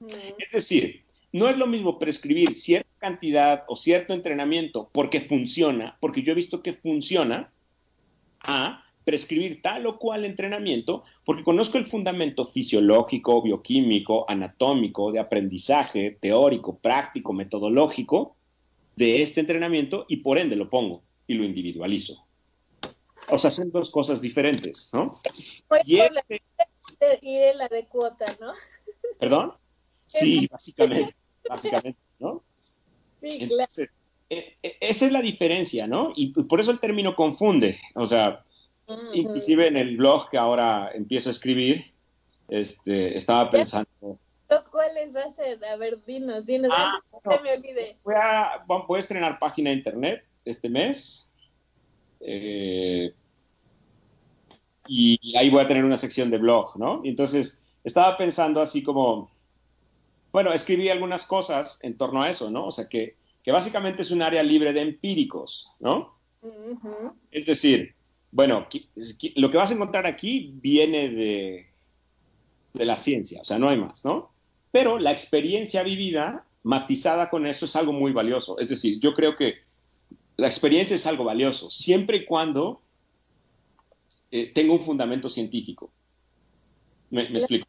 Speaker 3: Mm. Es decir, no es lo mismo prescribir cierta cantidad o cierto entrenamiento porque funciona, porque yo he visto que funciona, a prescribir tal o cual entrenamiento porque conozco el fundamento fisiológico, bioquímico, anatómico, de aprendizaje, teórico, práctico, metodológico de este entrenamiento y por ende lo pongo y lo individualizo. O sea, son dos cosas diferentes, ¿no?
Speaker 2: Pues y este ir la de cuota, ¿no?
Speaker 3: ¿Perdón? Sí, básicamente, básicamente, ¿no?
Speaker 2: Sí, claro.
Speaker 3: E, e, esa es la diferencia, ¿no? Y por eso el término confunde. O sea, inclusive en el blog que ahora empiezo a escribir, este, estaba pensando...
Speaker 2: ¿Cuáles va a ser? A ver, dinos, dinos, ah, antes que me olvide.
Speaker 3: Voy a, voy a estrenar página de internet este mes. Eh, y ahí voy a tener una sección de blog, ¿no? Y entonces estaba pensando así como, bueno, escribí algunas cosas en torno a eso, ¿no? O sea, que, que básicamente es un área libre de empíricos, ¿no? Es decir, bueno, lo que vas a encontrar aquí viene de, de la ciencia, o sea, no hay más, ¿no? Pero la experiencia vivida, matizada con eso, es algo muy valioso. Es decir, yo creo que la experiencia es algo valioso, siempre y cuando eh, tengo un fundamento científico. Me, explico.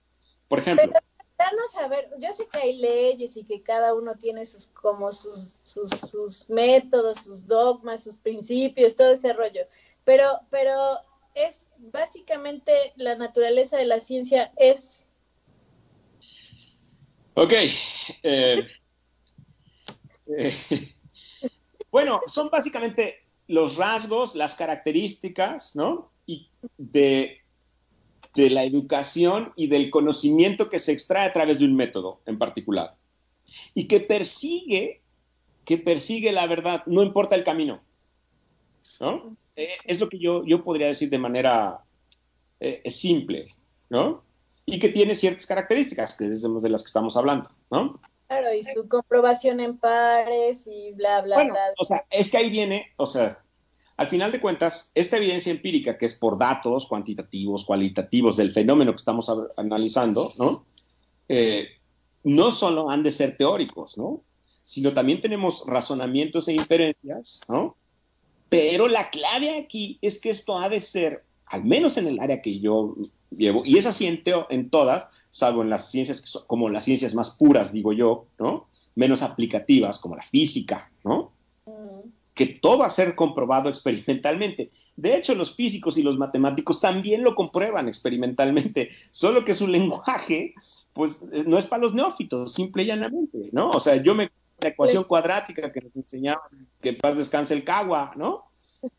Speaker 3: Por ejemplo.
Speaker 2: danos a ver, yo sé que hay leyes y que cada uno tiene sus, como sus, sus, métodos, sus dogmas, sus principios, todo ese rollo. Pero, pero es básicamente la naturaleza de la ciencia es.
Speaker 3: Ok. Eh, eh, bueno, son básicamente los rasgos, las características, ¿no? y de, de la educación y del conocimiento que se extrae a través de un método en particular. Y que persigue, que persigue la verdad, no importa el camino. ¿no? Eh, es lo que yo, yo podría decir de manera eh, simple, ¿no? Y que tiene ciertas características, que es de las que estamos hablando, ¿no?
Speaker 2: Claro, y su comprobación en pares y bla, bla, bla.
Speaker 3: O sea, es que ahí viene, o sea, al final de cuentas, esta evidencia empírica, que es por datos cuantitativos, cualitativos del fenómeno que estamos analizando, ¿no? Eh, no solo han de ser teóricos, ¿no? Sino también tenemos razonamientos e inferencias, ¿no? Pero la clave aquí es que esto ha de ser, al menos en el área que yo llevo, y es así en, en todas, salvo en las ciencias que son, como las ciencias más puras, digo yo, ¿no? Menos aplicativas, como la física, ¿no? que todo va a ser comprobado experimentalmente. De hecho, los físicos y los matemáticos también lo comprueban experimentalmente, solo que su lenguaje, pues, no es para los neófitos, simple y llanamente, ¿no? O sea, yo me la ecuación cuadrática que nos enseñaban, que paz descanse el cagua, ¿no?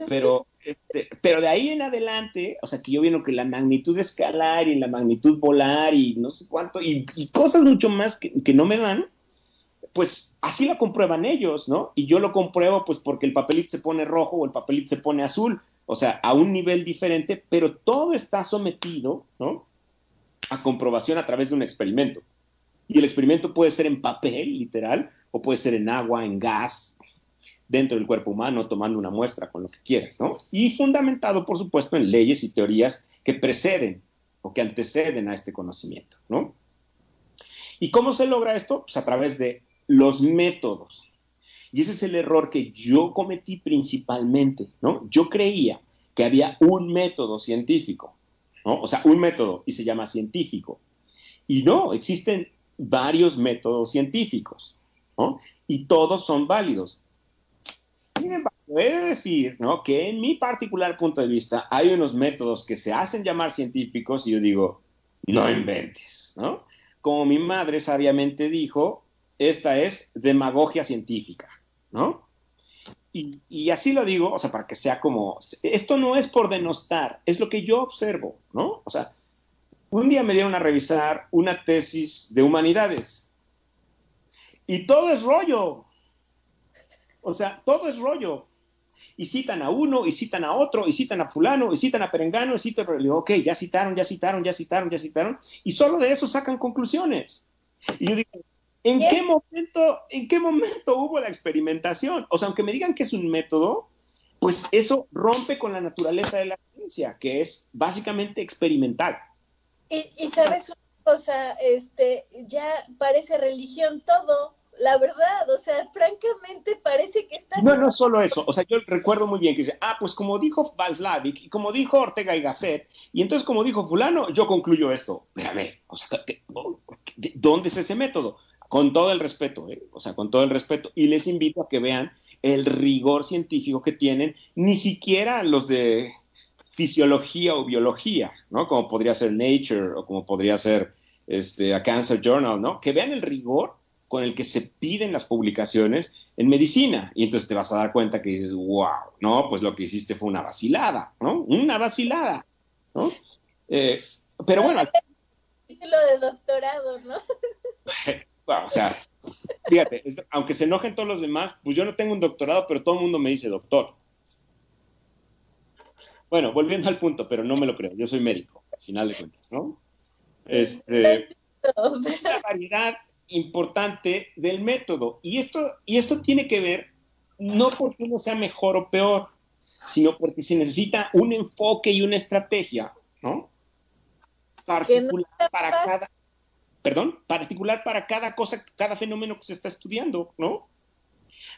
Speaker 3: Pero, este, pero de ahí en adelante, o sea, que yo vino que la magnitud escalar y la magnitud volar y no sé cuánto, y, cosas mucho más que, que, no me van, pues así la comprueban ellos, ¿no? Y yo lo compruebo pues porque el papelito se pone rojo o el papelito se pone azul, o sea, a un nivel diferente, pero todo está sometido, ¿no? A comprobación a través de un experimento. Y el experimento puede ser en papel, literal, o puede ser en agua, en gas, dentro del cuerpo humano, tomando una muestra con lo que quieras, ¿no? Y fundamentado, por supuesto, en leyes y teorías que preceden o que anteceden a este conocimiento, ¿no? ¿Y cómo se logra esto? Pues a través de los métodos. Y ese es el error que yo cometí principalmente, ¿no? Yo creía que había un método científico, ¿no? O sea, un método y se llama científico. Y no, existen varios métodos científicos, ¿no? Y todos son válidos. Sin embargo, he de decir, ¿no? Que en mi particular punto de vista hay unos métodos que se hacen llamar científicos y yo digo, no inventes, ¿no? Como mi madre sabiamente dijo, esta es demagogia científica, ¿no? Y, y, así lo digo, o sea, para que sea como, esto no es por denostar, es lo que yo observo, ¿no? O sea, un día me dieron a revisar una tesis de humanidades y todo es rollo. O sea, todo es rollo. Y citan a uno, y citan a otro, y citan a fulano, y citan a perengano, y citan a... Ok, ya citaron, ya citaron, ya citaron, ya citaron. Y solo de eso sacan conclusiones. Y yo digo, ¿en qué momento, en qué momento hubo la experimentación? O sea, aunque me digan que es un método, pues eso rompe con la naturaleza de la ciencia, que es básicamente experimental.
Speaker 2: Y, sabes una cosa, este, ya parece religión todo, la verdad, o sea, francamente parece que está...
Speaker 3: No, no solo eso, o sea, yo recuerdo muy bien que dice, ah, pues como dijo Valslavik y como dijo Ortega y Gasset, y entonces como dijo fulano, yo concluyo esto. Espérame, o sea, ¿dónde es ese método? Con todo el respeto, ¿eh? o sea, con todo el respeto, y les invito a que vean el rigor científico que tienen, ni siquiera los de fisiología o biología, ¿no? Como podría ser Nature o como podría ser este, a Cancer Journal, ¿no? Que vean el rigor con el que se piden las publicaciones en medicina. Y entonces te vas a dar cuenta que dices, wow, no, pues lo que hiciste fue una vacilada, ¿no? Una vacilada, ¿no? Eh, pero bueno.
Speaker 2: Título de doctorado, ¿no?
Speaker 3: o sea, fíjate, aunque se enojen todos los demás, pues yo no tengo un doctorado, pero todo el mundo me dice doctor. Bueno, volviendo al punto, pero no me lo creo, yo soy médico, al final de cuentas, ¿no? Este, es una variedad importante del método. Y esto, y esto tiene que ver no porque uno sea mejor o peor, sino porque se necesita un enfoque y una estrategia, ¿no? Particular para cada, perdón, particular para cada cosa, cada fenómeno que se está estudiando, ¿no?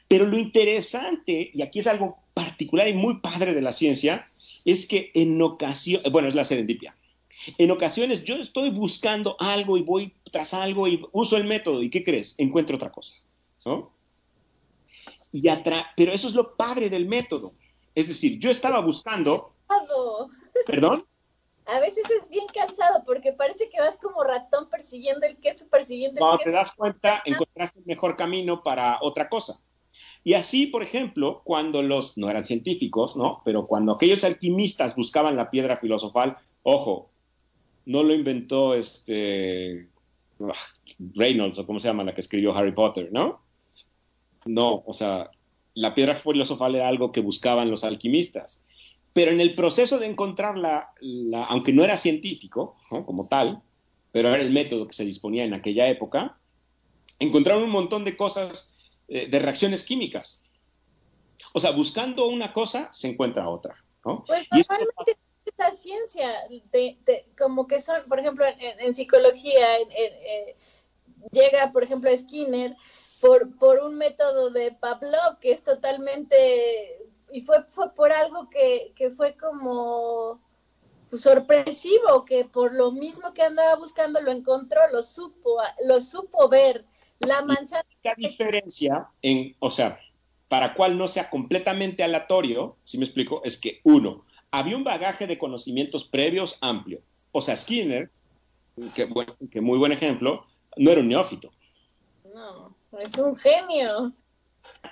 Speaker 3: Pero lo interesante, y aquí es algo particular y muy padre de la ciencia, es que en ocasiones, bueno, es la serendipia. En ocasiones yo estoy buscando algo y voy tras algo y uso el método y ¿qué crees? Encuentro otra cosa. ¿no? Y pero eso es lo padre del método. Es decir, yo estaba buscando... ¿Perdón?
Speaker 2: A veces es bien cansado porque parece que vas como ratón persiguiendo el queso, persiguiendo el
Speaker 3: Cuando
Speaker 2: queso.
Speaker 3: te das cuenta, encontraste el mejor camino para otra cosa. Y así, por ejemplo, cuando los, no eran científicos, ¿no? Pero cuando aquellos alquimistas buscaban la piedra filosofal, ojo, no lo inventó este Reynolds o como se llama la que escribió Harry Potter, ¿no? No, o sea, la piedra filosofal era algo que buscaban los alquimistas. Pero en el proceso de encontrarla, la, aunque no era científico, ¿no? como tal, pero era el método que se disponía en aquella época, encontraron un montón de cosas eh, de reacciones químicas. O sea, buscando una cosa se encuentra otra. ¿no?
Speaker 2: Pues normalmente la ciencia, como que son, por ejemplo, en, psicología, eh, llega, por ejemplo, Skinner por, por un método de Pavlov que es totalmente, y fue, fue por algo que, que fue como pues, sorpresivo, que por lo mismo que andaba buscando lo encontró, lo supo, lo supo ver. La manzana.
Speaker 3: La diferencia en, o sea, para cual no sea completamente aleatorio, si me explico, es que uno, había un bagaje de conocimientos previos amplio. O sea, Skinner, que, bueno, que muy buen ejemplo, no era un neófito. No.
Speaker 2: Es un genio.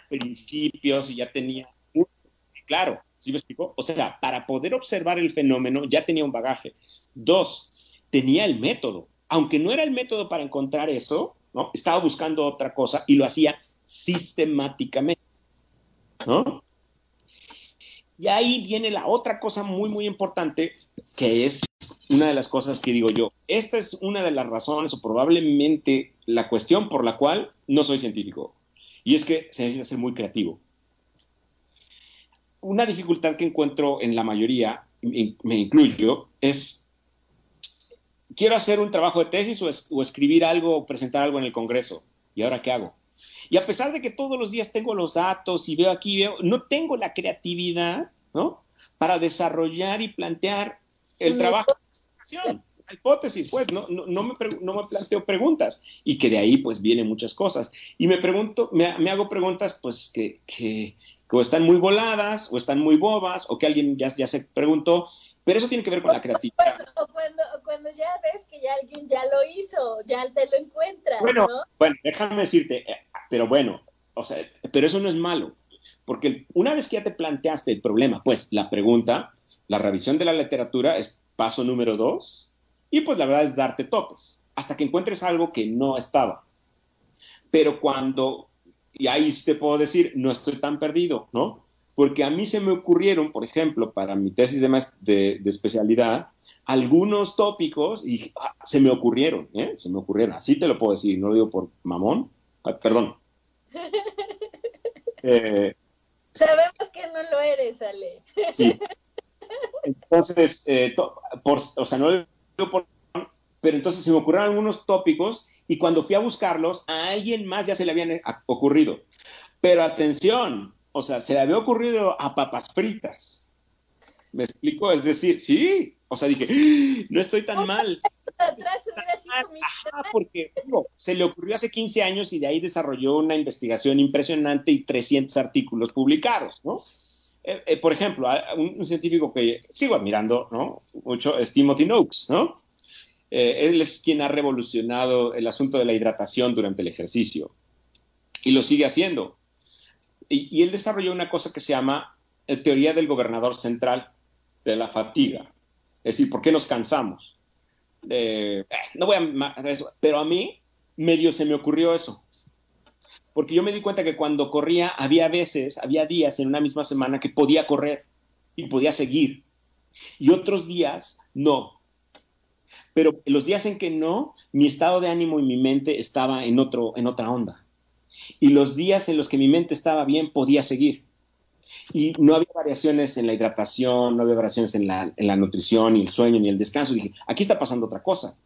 Speaker 3: Principios y ya tenía... Claro, ¿sí me explico? O sea, para poder observar el fenómeno ya tenía un bagaje. Dos, tenía el método. Aunque no era el método para encontrar eso, ¿no? Estaba buscando otra cosa y lo hacía sistemáticamente, ¿no? Y ahí viene la otra cosa muy, muy importante, que es una de las cosas que digo yo. Esta es una de las razones o probablemente la cuestión por la cual no soy científico. Y es que se necesita ser muy creativo. Una dificultad que encuentro en la mayoría, me incluyo, es quiero hacer un trabajo de tesis o, escribir algo o presentar algo en el Congreso. ¿Y ahora qué hago? Y a pesar de que todos los días tengo los datos y veo aquí, veo, no tengo la creatividad, ¿no? Para desarrollar y plantear el trabajo de la hipótesis, pues, no, no, me, planteo preguntas y que de ahí, pues, vienen muchas cosas. Y me pregunto, me, hago preguntas, pues, que, que, o están muy voladas, o están muy bobas, o que alguien ya, ya se preguntó, pero eso tiene que ver con la creatividad.
Speaker 2: Cuando, cuando, ya ves que ya alguien ya lo hizo, ya te lo encuentras.
Speaker 3: Bueno, bueno, déjame decirte, eh, pero bueno, o sea, pero eso no es malo, porque una vez que ya te planteaste el problema, pues la pregunta, la revisión de la literatura es paso número dos, y pues la verdad es darte topes, hasta que encuentres algo que no estaba. Pero cuando, y ahí te puedo decir, no estoy tan perdido, ¿no? porque a mí se me ocurrieron, por ejemplo, para mi tesis de, de, especialidad, algunos tópicos y ah, se me ocurrieron, ¿eh? se me ocurrieron, así te lo puedo decir, no lo digo por mamón, ah, perdón.
Speaker 2: Eh, Sabemos que no lo eres, Ale.
Speaker 3: sí. Entonces, eh, o sea, no lo digo por pero entonces se me ocurrieron algunos tópicos y cuando fui a buscarlos, a alguien más ya se le habían ocurrido. Pero atención, o sea, se le había ocurrido a papas fritas. ¿Me explico? Es decir, sí, o sea, dije, ¡Ah! no estoy tan mal. porque se le ocurrió hace 15 años y de ahí desarrolló una investigación impresionante y 300 artículos publicados, ¿no? Eh, eh, por ejemplo, un, científico que sigo admirando, ¿no? Mucho es Timothy Noakes, ¿no? Eh, él es quien ha revolucionado el asunto de la hidratación durante el ejercicio y lo sigue haciendo y, él desarrolló una cosa que se llama eh, teoría del gobernador central de la fatiga. Es decir, ¿por qué nos cansamos? Eh, no voy a eso, pero a mí medio se me ocurrió eso. Porque yo me di cuenta que cuando corría había veces, había días en una misma semana que podía correr y podía seguir. Y otros días no. Pero los días en que no, mi estado de ánimo y mi mente estaba en, otro, en otra onda. Y los días en los que mi mente estaba bien podía seguir. Y no había variaciones en la hidratación, no había variaciones en la, en la nutrición, ni el sueño, ni el descanso. dije, aquí está pasando otra cosa.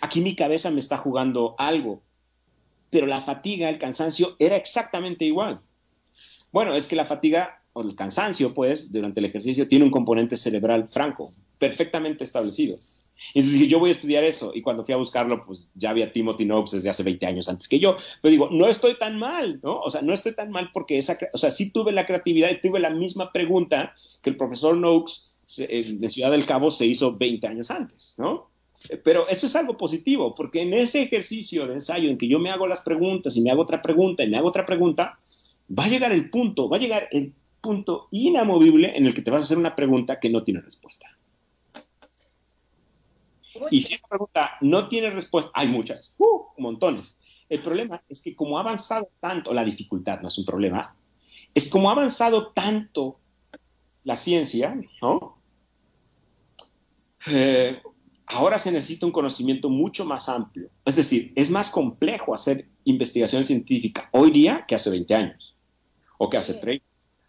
Speaker 3: Aquí mi cabeza me está jugando algo. Pero la fatiga, el cansancio, era exactamente igual. Bueno, es que la fatiga o el cansancio, pues, durante el ejercicio tiene un componente cerebral franco, perfectamente establecido. Entonces dije, yo voy a estudiar eso. Y cuando fui a buscarlo, pues ya había Timothy Noakes desde hace 20 años antes que yo. Pero digo, no estoy tan mal, ¿no? O sea, no estoy tan mal porque esa, o sea, sí tuve la creatividad y tuve la misma pregunta que el profesor eh, de Ciudad del Cabo se hizo 20 años antes, ¿no? Pero eso es algo positivo, porque en ese ejercicio de ensayo en que yo me hago las preguntas y me hago otra pregunta y me hago otra pregunta, va a llegar el punto, va a llegar el punto inamovible en el que te vas a hacer una pregunta que no tiene respuesta. Y si esa pregunta no tiene respuesta, hay muchas, uh, montones. El problema es que como ha avanzado tanto, la dificultad no es un problema, es como ha avanzado tanto la ciencia, ¿no? Eh, ahora se necesita un conocimiento mucho más amplio. Es decir, es más complejo hacer investigación científica hoy día que hace 20 años o que hace 30,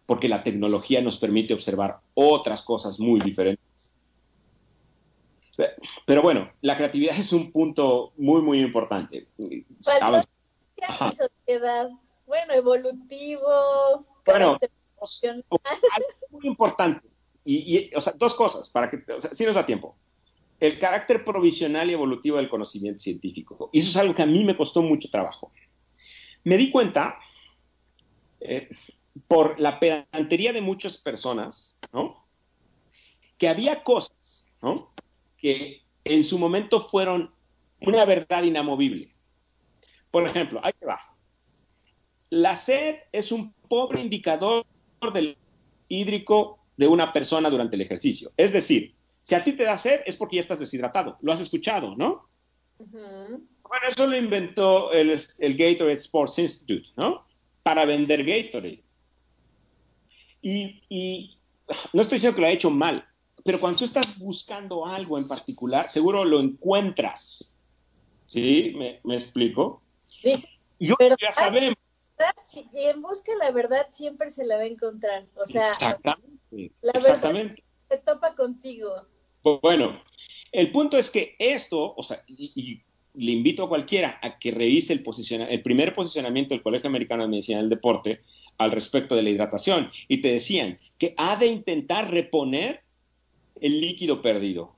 Speaker 3: porque la tecnología nos permite observar otras cosas muy diferentes. Pero bueno, la creatividad es un punto muy, muy importante.
Speaker 2: sociedad? Bueno, evolutivo.
Speaker 3: Bueno, muy importante. Y, o sea, dos cosas, para que, o sea, si nos da tiempo. El carácter provisional y evolutivo del conocimiento científico. Y eso es algo que a mí me costó mucho trabajo. Me di cuenta, eh, por la pedantería de muchas personas, ¿no? Que había cosas, ¿no? Que en su momento fueron una verdad inamovible. Por ejemplo, ahí va. La sed es un pobre indicador del hídrico de una persona durante el ejercicio. Es decir, si a ti te da sed es porque ya estás deshidratado. Lo has escuchado, ¿no? Bueno, eso lo inventó el, el, Gatorade Sports Institute, ¿no? Para vender Gatorade. Y, y no estoy diciendo que lo ha hecho mal, pero cuando tú estás buscando algo en particular, seguro lo encuentras. ¿Sí? ¿Me, me explico?
Speaker 2: Dice,
Speaker 3: Yo ya sabemos.
Speaker 2: en busca la verdad siempre se la va a encontrar. O sea,
Speaker 3: exactamente.
Speaker 2: la
Speaker 3: exactamente.
Speaker 2: verdad se topa contigo.
Speaker 3: Bueno, el punto es que esto, o sea, y, y le invito a cualquiera a que revise el, el primer posicionamiento del Colegio Americano de Medicina del Deporte al respecto de la hidratación. Y te decían que ha de intentar reponer el líquido perdido.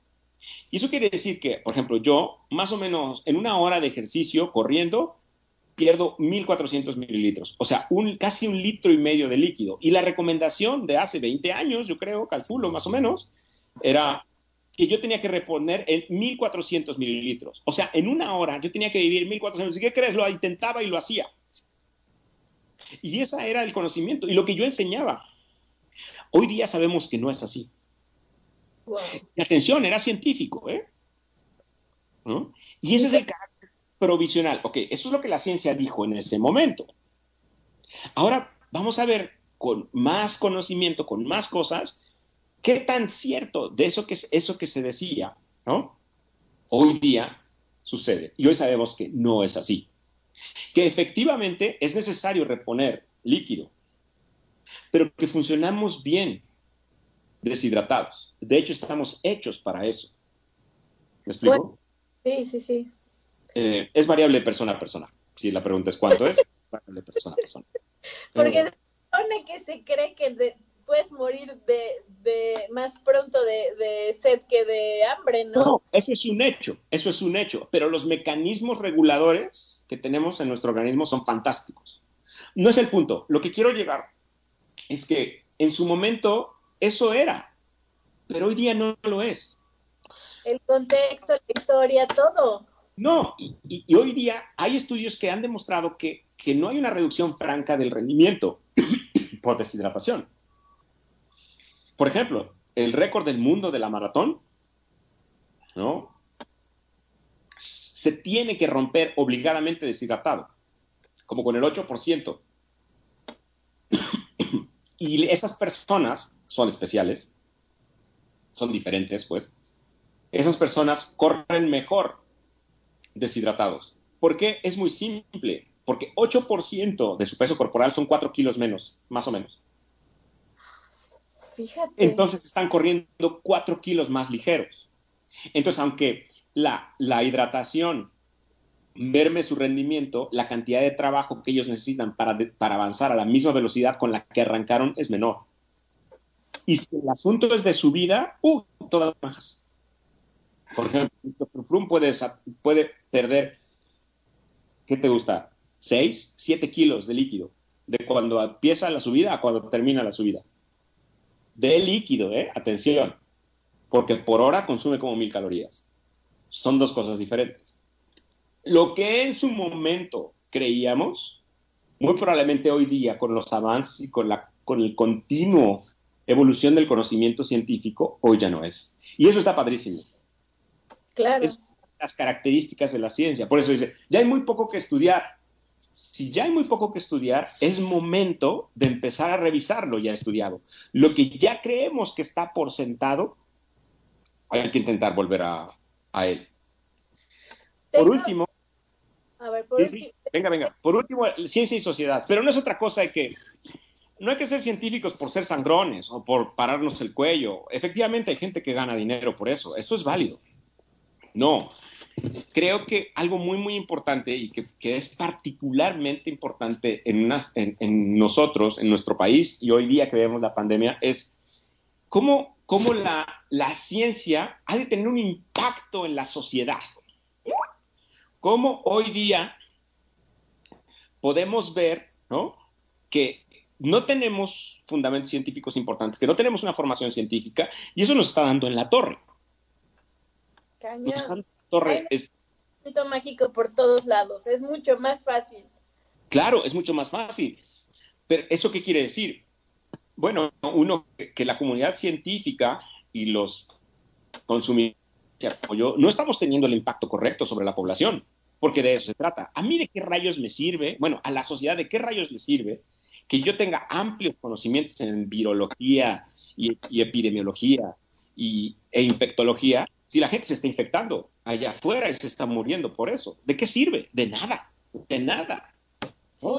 Speaker 3: Y eso quiere decir que, por ejemplo, yo, más o menos en una hora de ejercicio corriendo, pierdo 1.400 mililitros, o sea, casi un litro y medio de líquido. Y la recomendación de hace 20 años, yo creo, calculo más o menos, era que yo tenía que reponer en 1.400 mililitros. O sea, en una hora yo tenía que vivir 1.400. ¿Y qué crees? Lo intentaba y lo hacía. Y ese era el conocimiento y lo que yo enseñaba. Hoy día sabemos que no es así. Atención, era científico, ¿eh? Y ese es el carácter provisional. Ok, eso es lo que la ciencia dijo en ese momento. Ahora vamos a ver con más conocimiento, con más cosas, qué tan cierto de eso que, eso que se decía, ¿no? Hoy día sucede. Y hoy sabemos que no es así. Que efectivamente es necesario reponer líquido, pero que funcionamos bien deshidratados. De hecho, estamos hechos para eso. ¿Me explico?
Speaker 2: Bueno, sí, sí, sí.
Speaker 3: Eh, es variable persona a persona. Si la pregunta es cuánto es, variable persona a persona.
Speaker 2: Porque se supone que se cree que de, puedes morir de, de más pronto de, de, sed que de hambre, ¿no?
Speaker 3: No, eso es un hecho, eso es un hecho, pero los mecanismos reguladores que tenemos en nuestro organismo son fantásticos. No es el punto. Lo que quiero llegar es que en su momento eso era, pero hoy día no lo es.
Speaker 2: El contexto, la historia, todo.
Speaker 3: No, y, hoy día hay estudios que han demostrado que, que no hay una reducción franca del rendimiento por deshidratación. Por ejemplo, el récord del mundo de la maratón, ¿no? Se tiene que romper obligadamente deshidratado, como con el 8%. y esas personas son especiales, son diferentes, pues. Esas personas corren mejor deshidratados. ¿Por qué? Es muy simple. Porque 8% de su peso corporal son 4 kilos menos, más o menos.
Speaker 2: Fíjate.
Speaker 3: Entonces están corriendo 4 kilos más ligeros. Entonces, aunque la, la hidratación merme su rendimiento, la cantidad de trabajo que ellos necesitan para, de, para avanzar a la misma velocidad con la que arrancaron es menor. Y si el asunto es de subida, ¡uh! Todas más. Por ejemplo, Frum puede, puede perder, ¿qué te gusta? 6, 7 kilos de líquido, de cuando empieza la subida a cuando termina la subida. De líquido, ¿eh? Atención, porque por hora consume como mil calorías. Son dos cosas diferentes. Lo que en su momento creíamos, muy probablemente hoy día, con los avances y con, la, con el continuo evolución del conocimiento científico, hoy ya no es. Y eso está padrísimo.
Speaker 2: Claro.
Speaker 3: Es las características de la ciencia. Por eso dice, ya hay muy poco que estudiar. Si ya hay muy poco que estudiar, es momento de empezar a revisar lo ya estudiado. Lo que ya creemos que está por sentado, hay que intentar volver a, a él. Por último,
Speaker 2: a ver, por
Speaker 3: sí, sí. venga, venga. Por último, ciencia y sociedad. Pero no es otra cosa de que no hay que ser científicos por ser sangrones o por pararnos el cuello. Efectivamente hay gente que gana dinero por eso. Eso es válido. No. Creo que algo muy, muy importante y que, es particularmente importante en, nosotros, en nuestro país y hoy día que vemos la pandemia, es cómo, cómo la, la ciencia ha de tener un impacto en la sociedad. Cómo hoy día podemos ver ¿no? que no tenemos fundamentos científicos importantes, que no tenemos una formación científica, y eso nos está dando en la torre.
Speaker 2: Cañón.
Speaker 3: Torre
Speaker 2: Hay es mágico por todos lados, es mucho más fácil.
Speaker 3: Claro, es mucho más fácil. Pero ¿eso qué quiere decir? Bueno, uno, que la comunidad científica y los consumidores no estamos teniendo el impacto correcto sobre la población, porque de eso se trata. ¿A mí de qué rayos me sirve? Bueno, a la sociedad de qué rayos le sirve que yo tenga amplios conocimientos en virología y, epidemiología y, e infectología si la gente se está infectando allá afuera y se está muriendo por eso? ¿De qué sirve? De nada, de nada.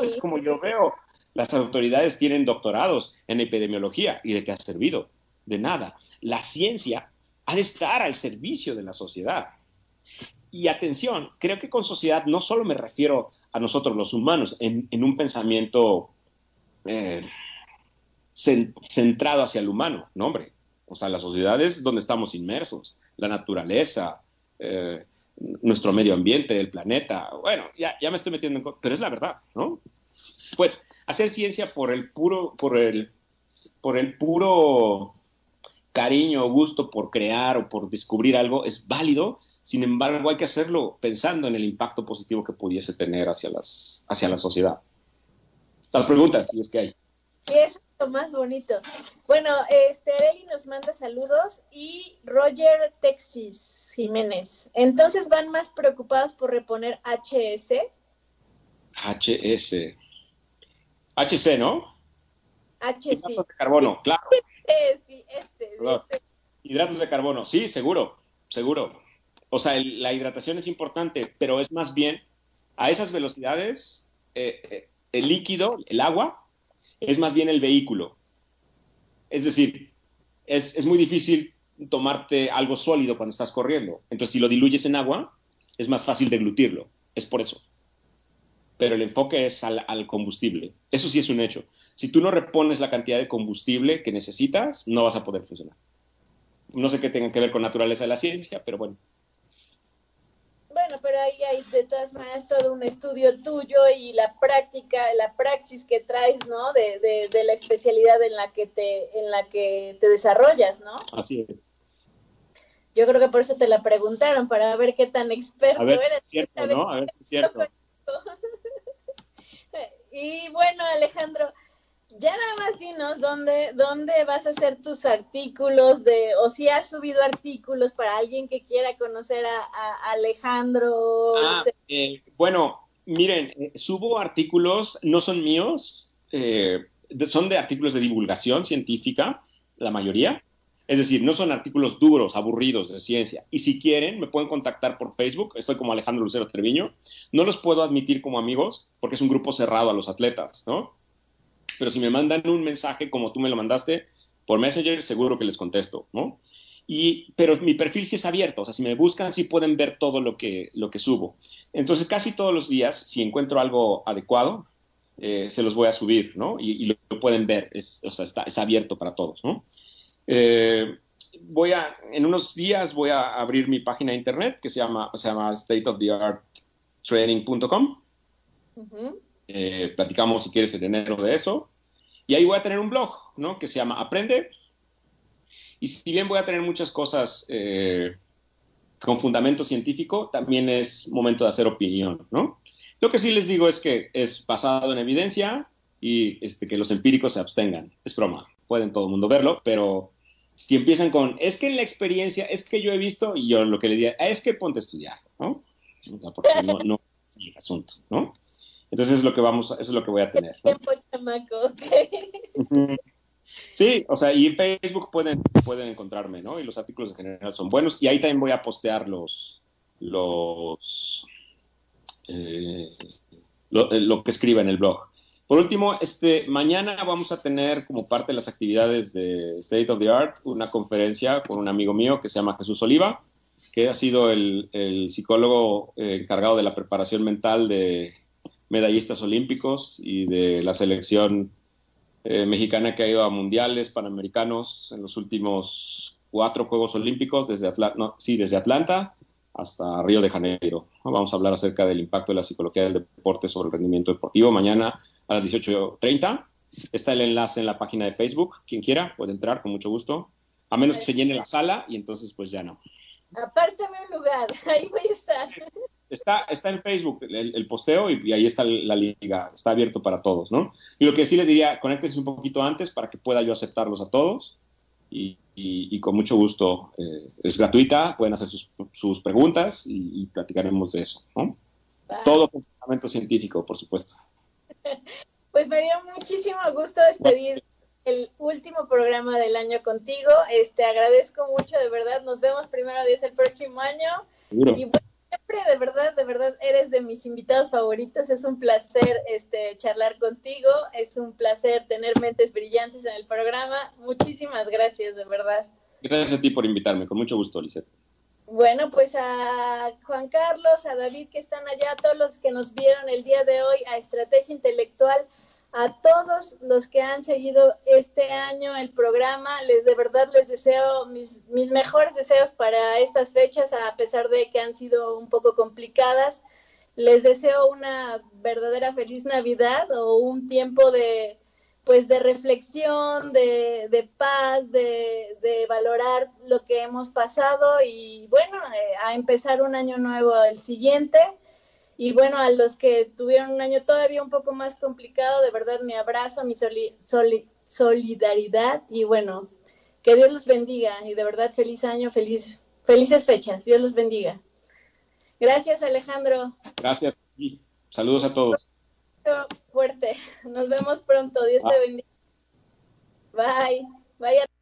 Speaker 3: Es como yo veo, las autoridades tienen doctorados en epidemiología y de qué ha servido? De nada. La ciencia ha de estar al servicio de la sociedad. Y atención, creo que con sociedad no solo me refiero a nosotros los humanos en, un pensamiento eh, centrado hacia el humano, no hombre. O sea, la sociedad es donde estamos inmersos, la naturaleza, eh, nuestro medio ambiente, el planeta. Bueno, ya, ya me estoy metiendo en... Pero es la verdad, ¿no? Pues hacer ciencia por el puro, por el, por el puro cariño o gusto por crear o por descubrir algo es válido, sin embargo hay que hacerlo pensando en el impacto positivo que pudiese tener hacia, las, hacia la sociedad. Las preguntas, si es que hay.
Speaker 2: es lo más bonito. Bueno, este Areli nos manda saludos y Roger Texis Jiménez. Entonces van más preocupados por reponer HS.
Speaker 3: HS. HC, ¿no?
Speaker 2: HC.
Speaker 3: de carbono, claro.
Speaker 2: Sí,
Speaker 3: Hidratos de carbono, sí, seguro, seguro. O sea, la hidratación es importante, pero es más bien a esas velocidades, eh, eh, el líquido, el agua, es más bien el vehículo. Es decir, es, es, muy difícil tomarte algo sólido cuando estás corriendo. Entonces, si lo diluyes en agua, es más fácil deglutirlo. Es por eso. Pero el enfoque es al, al combustible. Eso sí es un hecho. Si tú no repones la cantidad de combustible que necesitas, no vas a poder funcionar. No sé qué tenga que ver con naturaleza de la ciencia, pero bueno.
Speaker 2: Bueno, pero ahí hay de todas maneras todo un estudio tuyo y la práctica, la praxis que traes, ¿no? De, de, la especialidad en la que te, en la que te desarrollas, ¿no?
Speaker 3: Así es.
Speaker 2: Yo creo que por eso te la preguntaron, para ver qué tan experto
Speaker 3: a ver,
Speaker 2: eres.
Speaker 3: Es cierto, ¿no? A ver si es cierto.
Speaker 2: y bueno, Alejandro, ya nada más dinos dónde, dónde vas a hacer tus artículos de, o si has subido artículos para alguien que quiera conocer a, Alejandro.
Speaker 3: Ah, eh, bueno, miren, eh, subo artículos, no son míos, eh, son de artículos de divulgación científica, la mayoría. Es decir, no son artículos duros, aburridos de ciencia. Y si quieren, me pueden contactar por Facebook. Estoy como Alejandro Lucero Treviño. No los puedo admitir como amigos porque es un grupo cerrado a los atletas, ¿no? Pero si me mandan un mensaje como tú me lo mandaste por Messenger, seguro que les contesto, ¿no? Y, pero mi perfil sí es abierto, o sea, si me buscan sí pueden ver todo lo que, lo que subo. Entonces, casi todos los días, si encuentro algo adecuado, eh, se los voy a subir, ¿no? Y, lo, pueden ver, es, o sea, está, es abierto para todos, ¿no? Eh, voy a, en unos días voy a abrir mi página de internet que se llama, se llama stateofthearttraining.com. Eh, platicamos si quieres en enero de eso. Y ahí voy a tener un blog, ¿no? Que se llama Aprende. Y si bien voy a tener muchas cosas eh, con fundamento científico, también es momento de hacer opinión, ¿no? Lo que sí les digo es que es basado en evidencia y este, que los empíricos se abstengan. Es broma, pueden todo el mundo verlo, pero si empiezan con, es que en la experiencia, es que yo he visto, y yo lo que le diría, es que ponte a estudiar, ¿no? Porque no, no es el asunto, ¿no? Entonces es lo que vamos, eso es lo que voy a tener. Sí, o sea, y en Facebook pueden, pueden encontrarme, ¿no? Y los artículos en general son buenos. Y ahí también voy a postear los, los, eh, eh, lo, que escriba en el blog. Por último, este, mañana vamos a tener como parte de las actividades de State of the Art una conferencia con un amigo mío que se llama Jesús Oliva, que ha sido el, el psicólogo eh, encargado de la preparación mental de medallistas olímpicos y de la selección eh, mexicana que ha ido a mundiales, panamericanos en los últimos cuatro Juegos Olímpicos, desde, Atlanta, sí, desde Atlanta hasta Río de Janeiro. Vamos a hablar acerca del impacto de la psicología del deporte sobre el rendimiento deportivo mañana a las 18.30. Está el enlace en la página de Facebook. Quien quiera puede entrar con mucho gusto, a menos que se llene la sala y entonces pues ya no.
Speaker 2: Apártame un lugar, ahí voy a estar.
Speaker 3: Está, está en Facebook el, posteo y, ahí está la liga, está abierto para todos, ¿no? Y lo que sí les diría, conéctense un poquito antes para que pueda yo aceptarlos a todos y, con mucho gusto. Eh, es gratuita, pueden hacer sus, preguntas y, platicaremos de eso, ¿no? Todo con fundamento científico, por supuesto.
Speaker 2: Pues me dio muchísimo gusto despedir el último programa del año contigo. Este, agradezco mucho, de verdad. Nos vemos primero Dios el próximo año. Y siempre, de verdad, de verdad, eres de mis invitados favoritos. Es un placer este, charlar contigo. Es un placer tener mentes brillantes en el programa. Muchísimas gracias, de verdad.
Speaker 3: Gracias a ti por invitarme. Con mucho gusto, Lisette.
Speaker 2: Bueno, pues a Juan Carlos, a David que están allá, a todos los que nos vieron el día de hoy, a Estrategia Intelectual a todos los que han seguido este año el programa. Les de verdad les deseo mis, mis mejores deseos para estas fechas, a pesar de que han sido un poco complicadas. Les deseo una verdadera feliz Navidad o un tiempo de pues de reflexión, de, de paz, de, de, valorar lo que hemos pasado y bueno, eh, a empezar un año nuevo el siguiente y bueno, a los que tuvieron un año todavía un poco más complicado, de verdad mi abrazo, mi solidaridad y bueno, que Dios los bendiga y de verdad feliz año, feliz, felices fechas. Dios los bendiga. Gracias Alejandro.
Speaker 3: Gracias. y Saludos a todos.
Speaker 2: Fuerte. Nos vemos pronto. Dios te bendiga. Bye. Bye.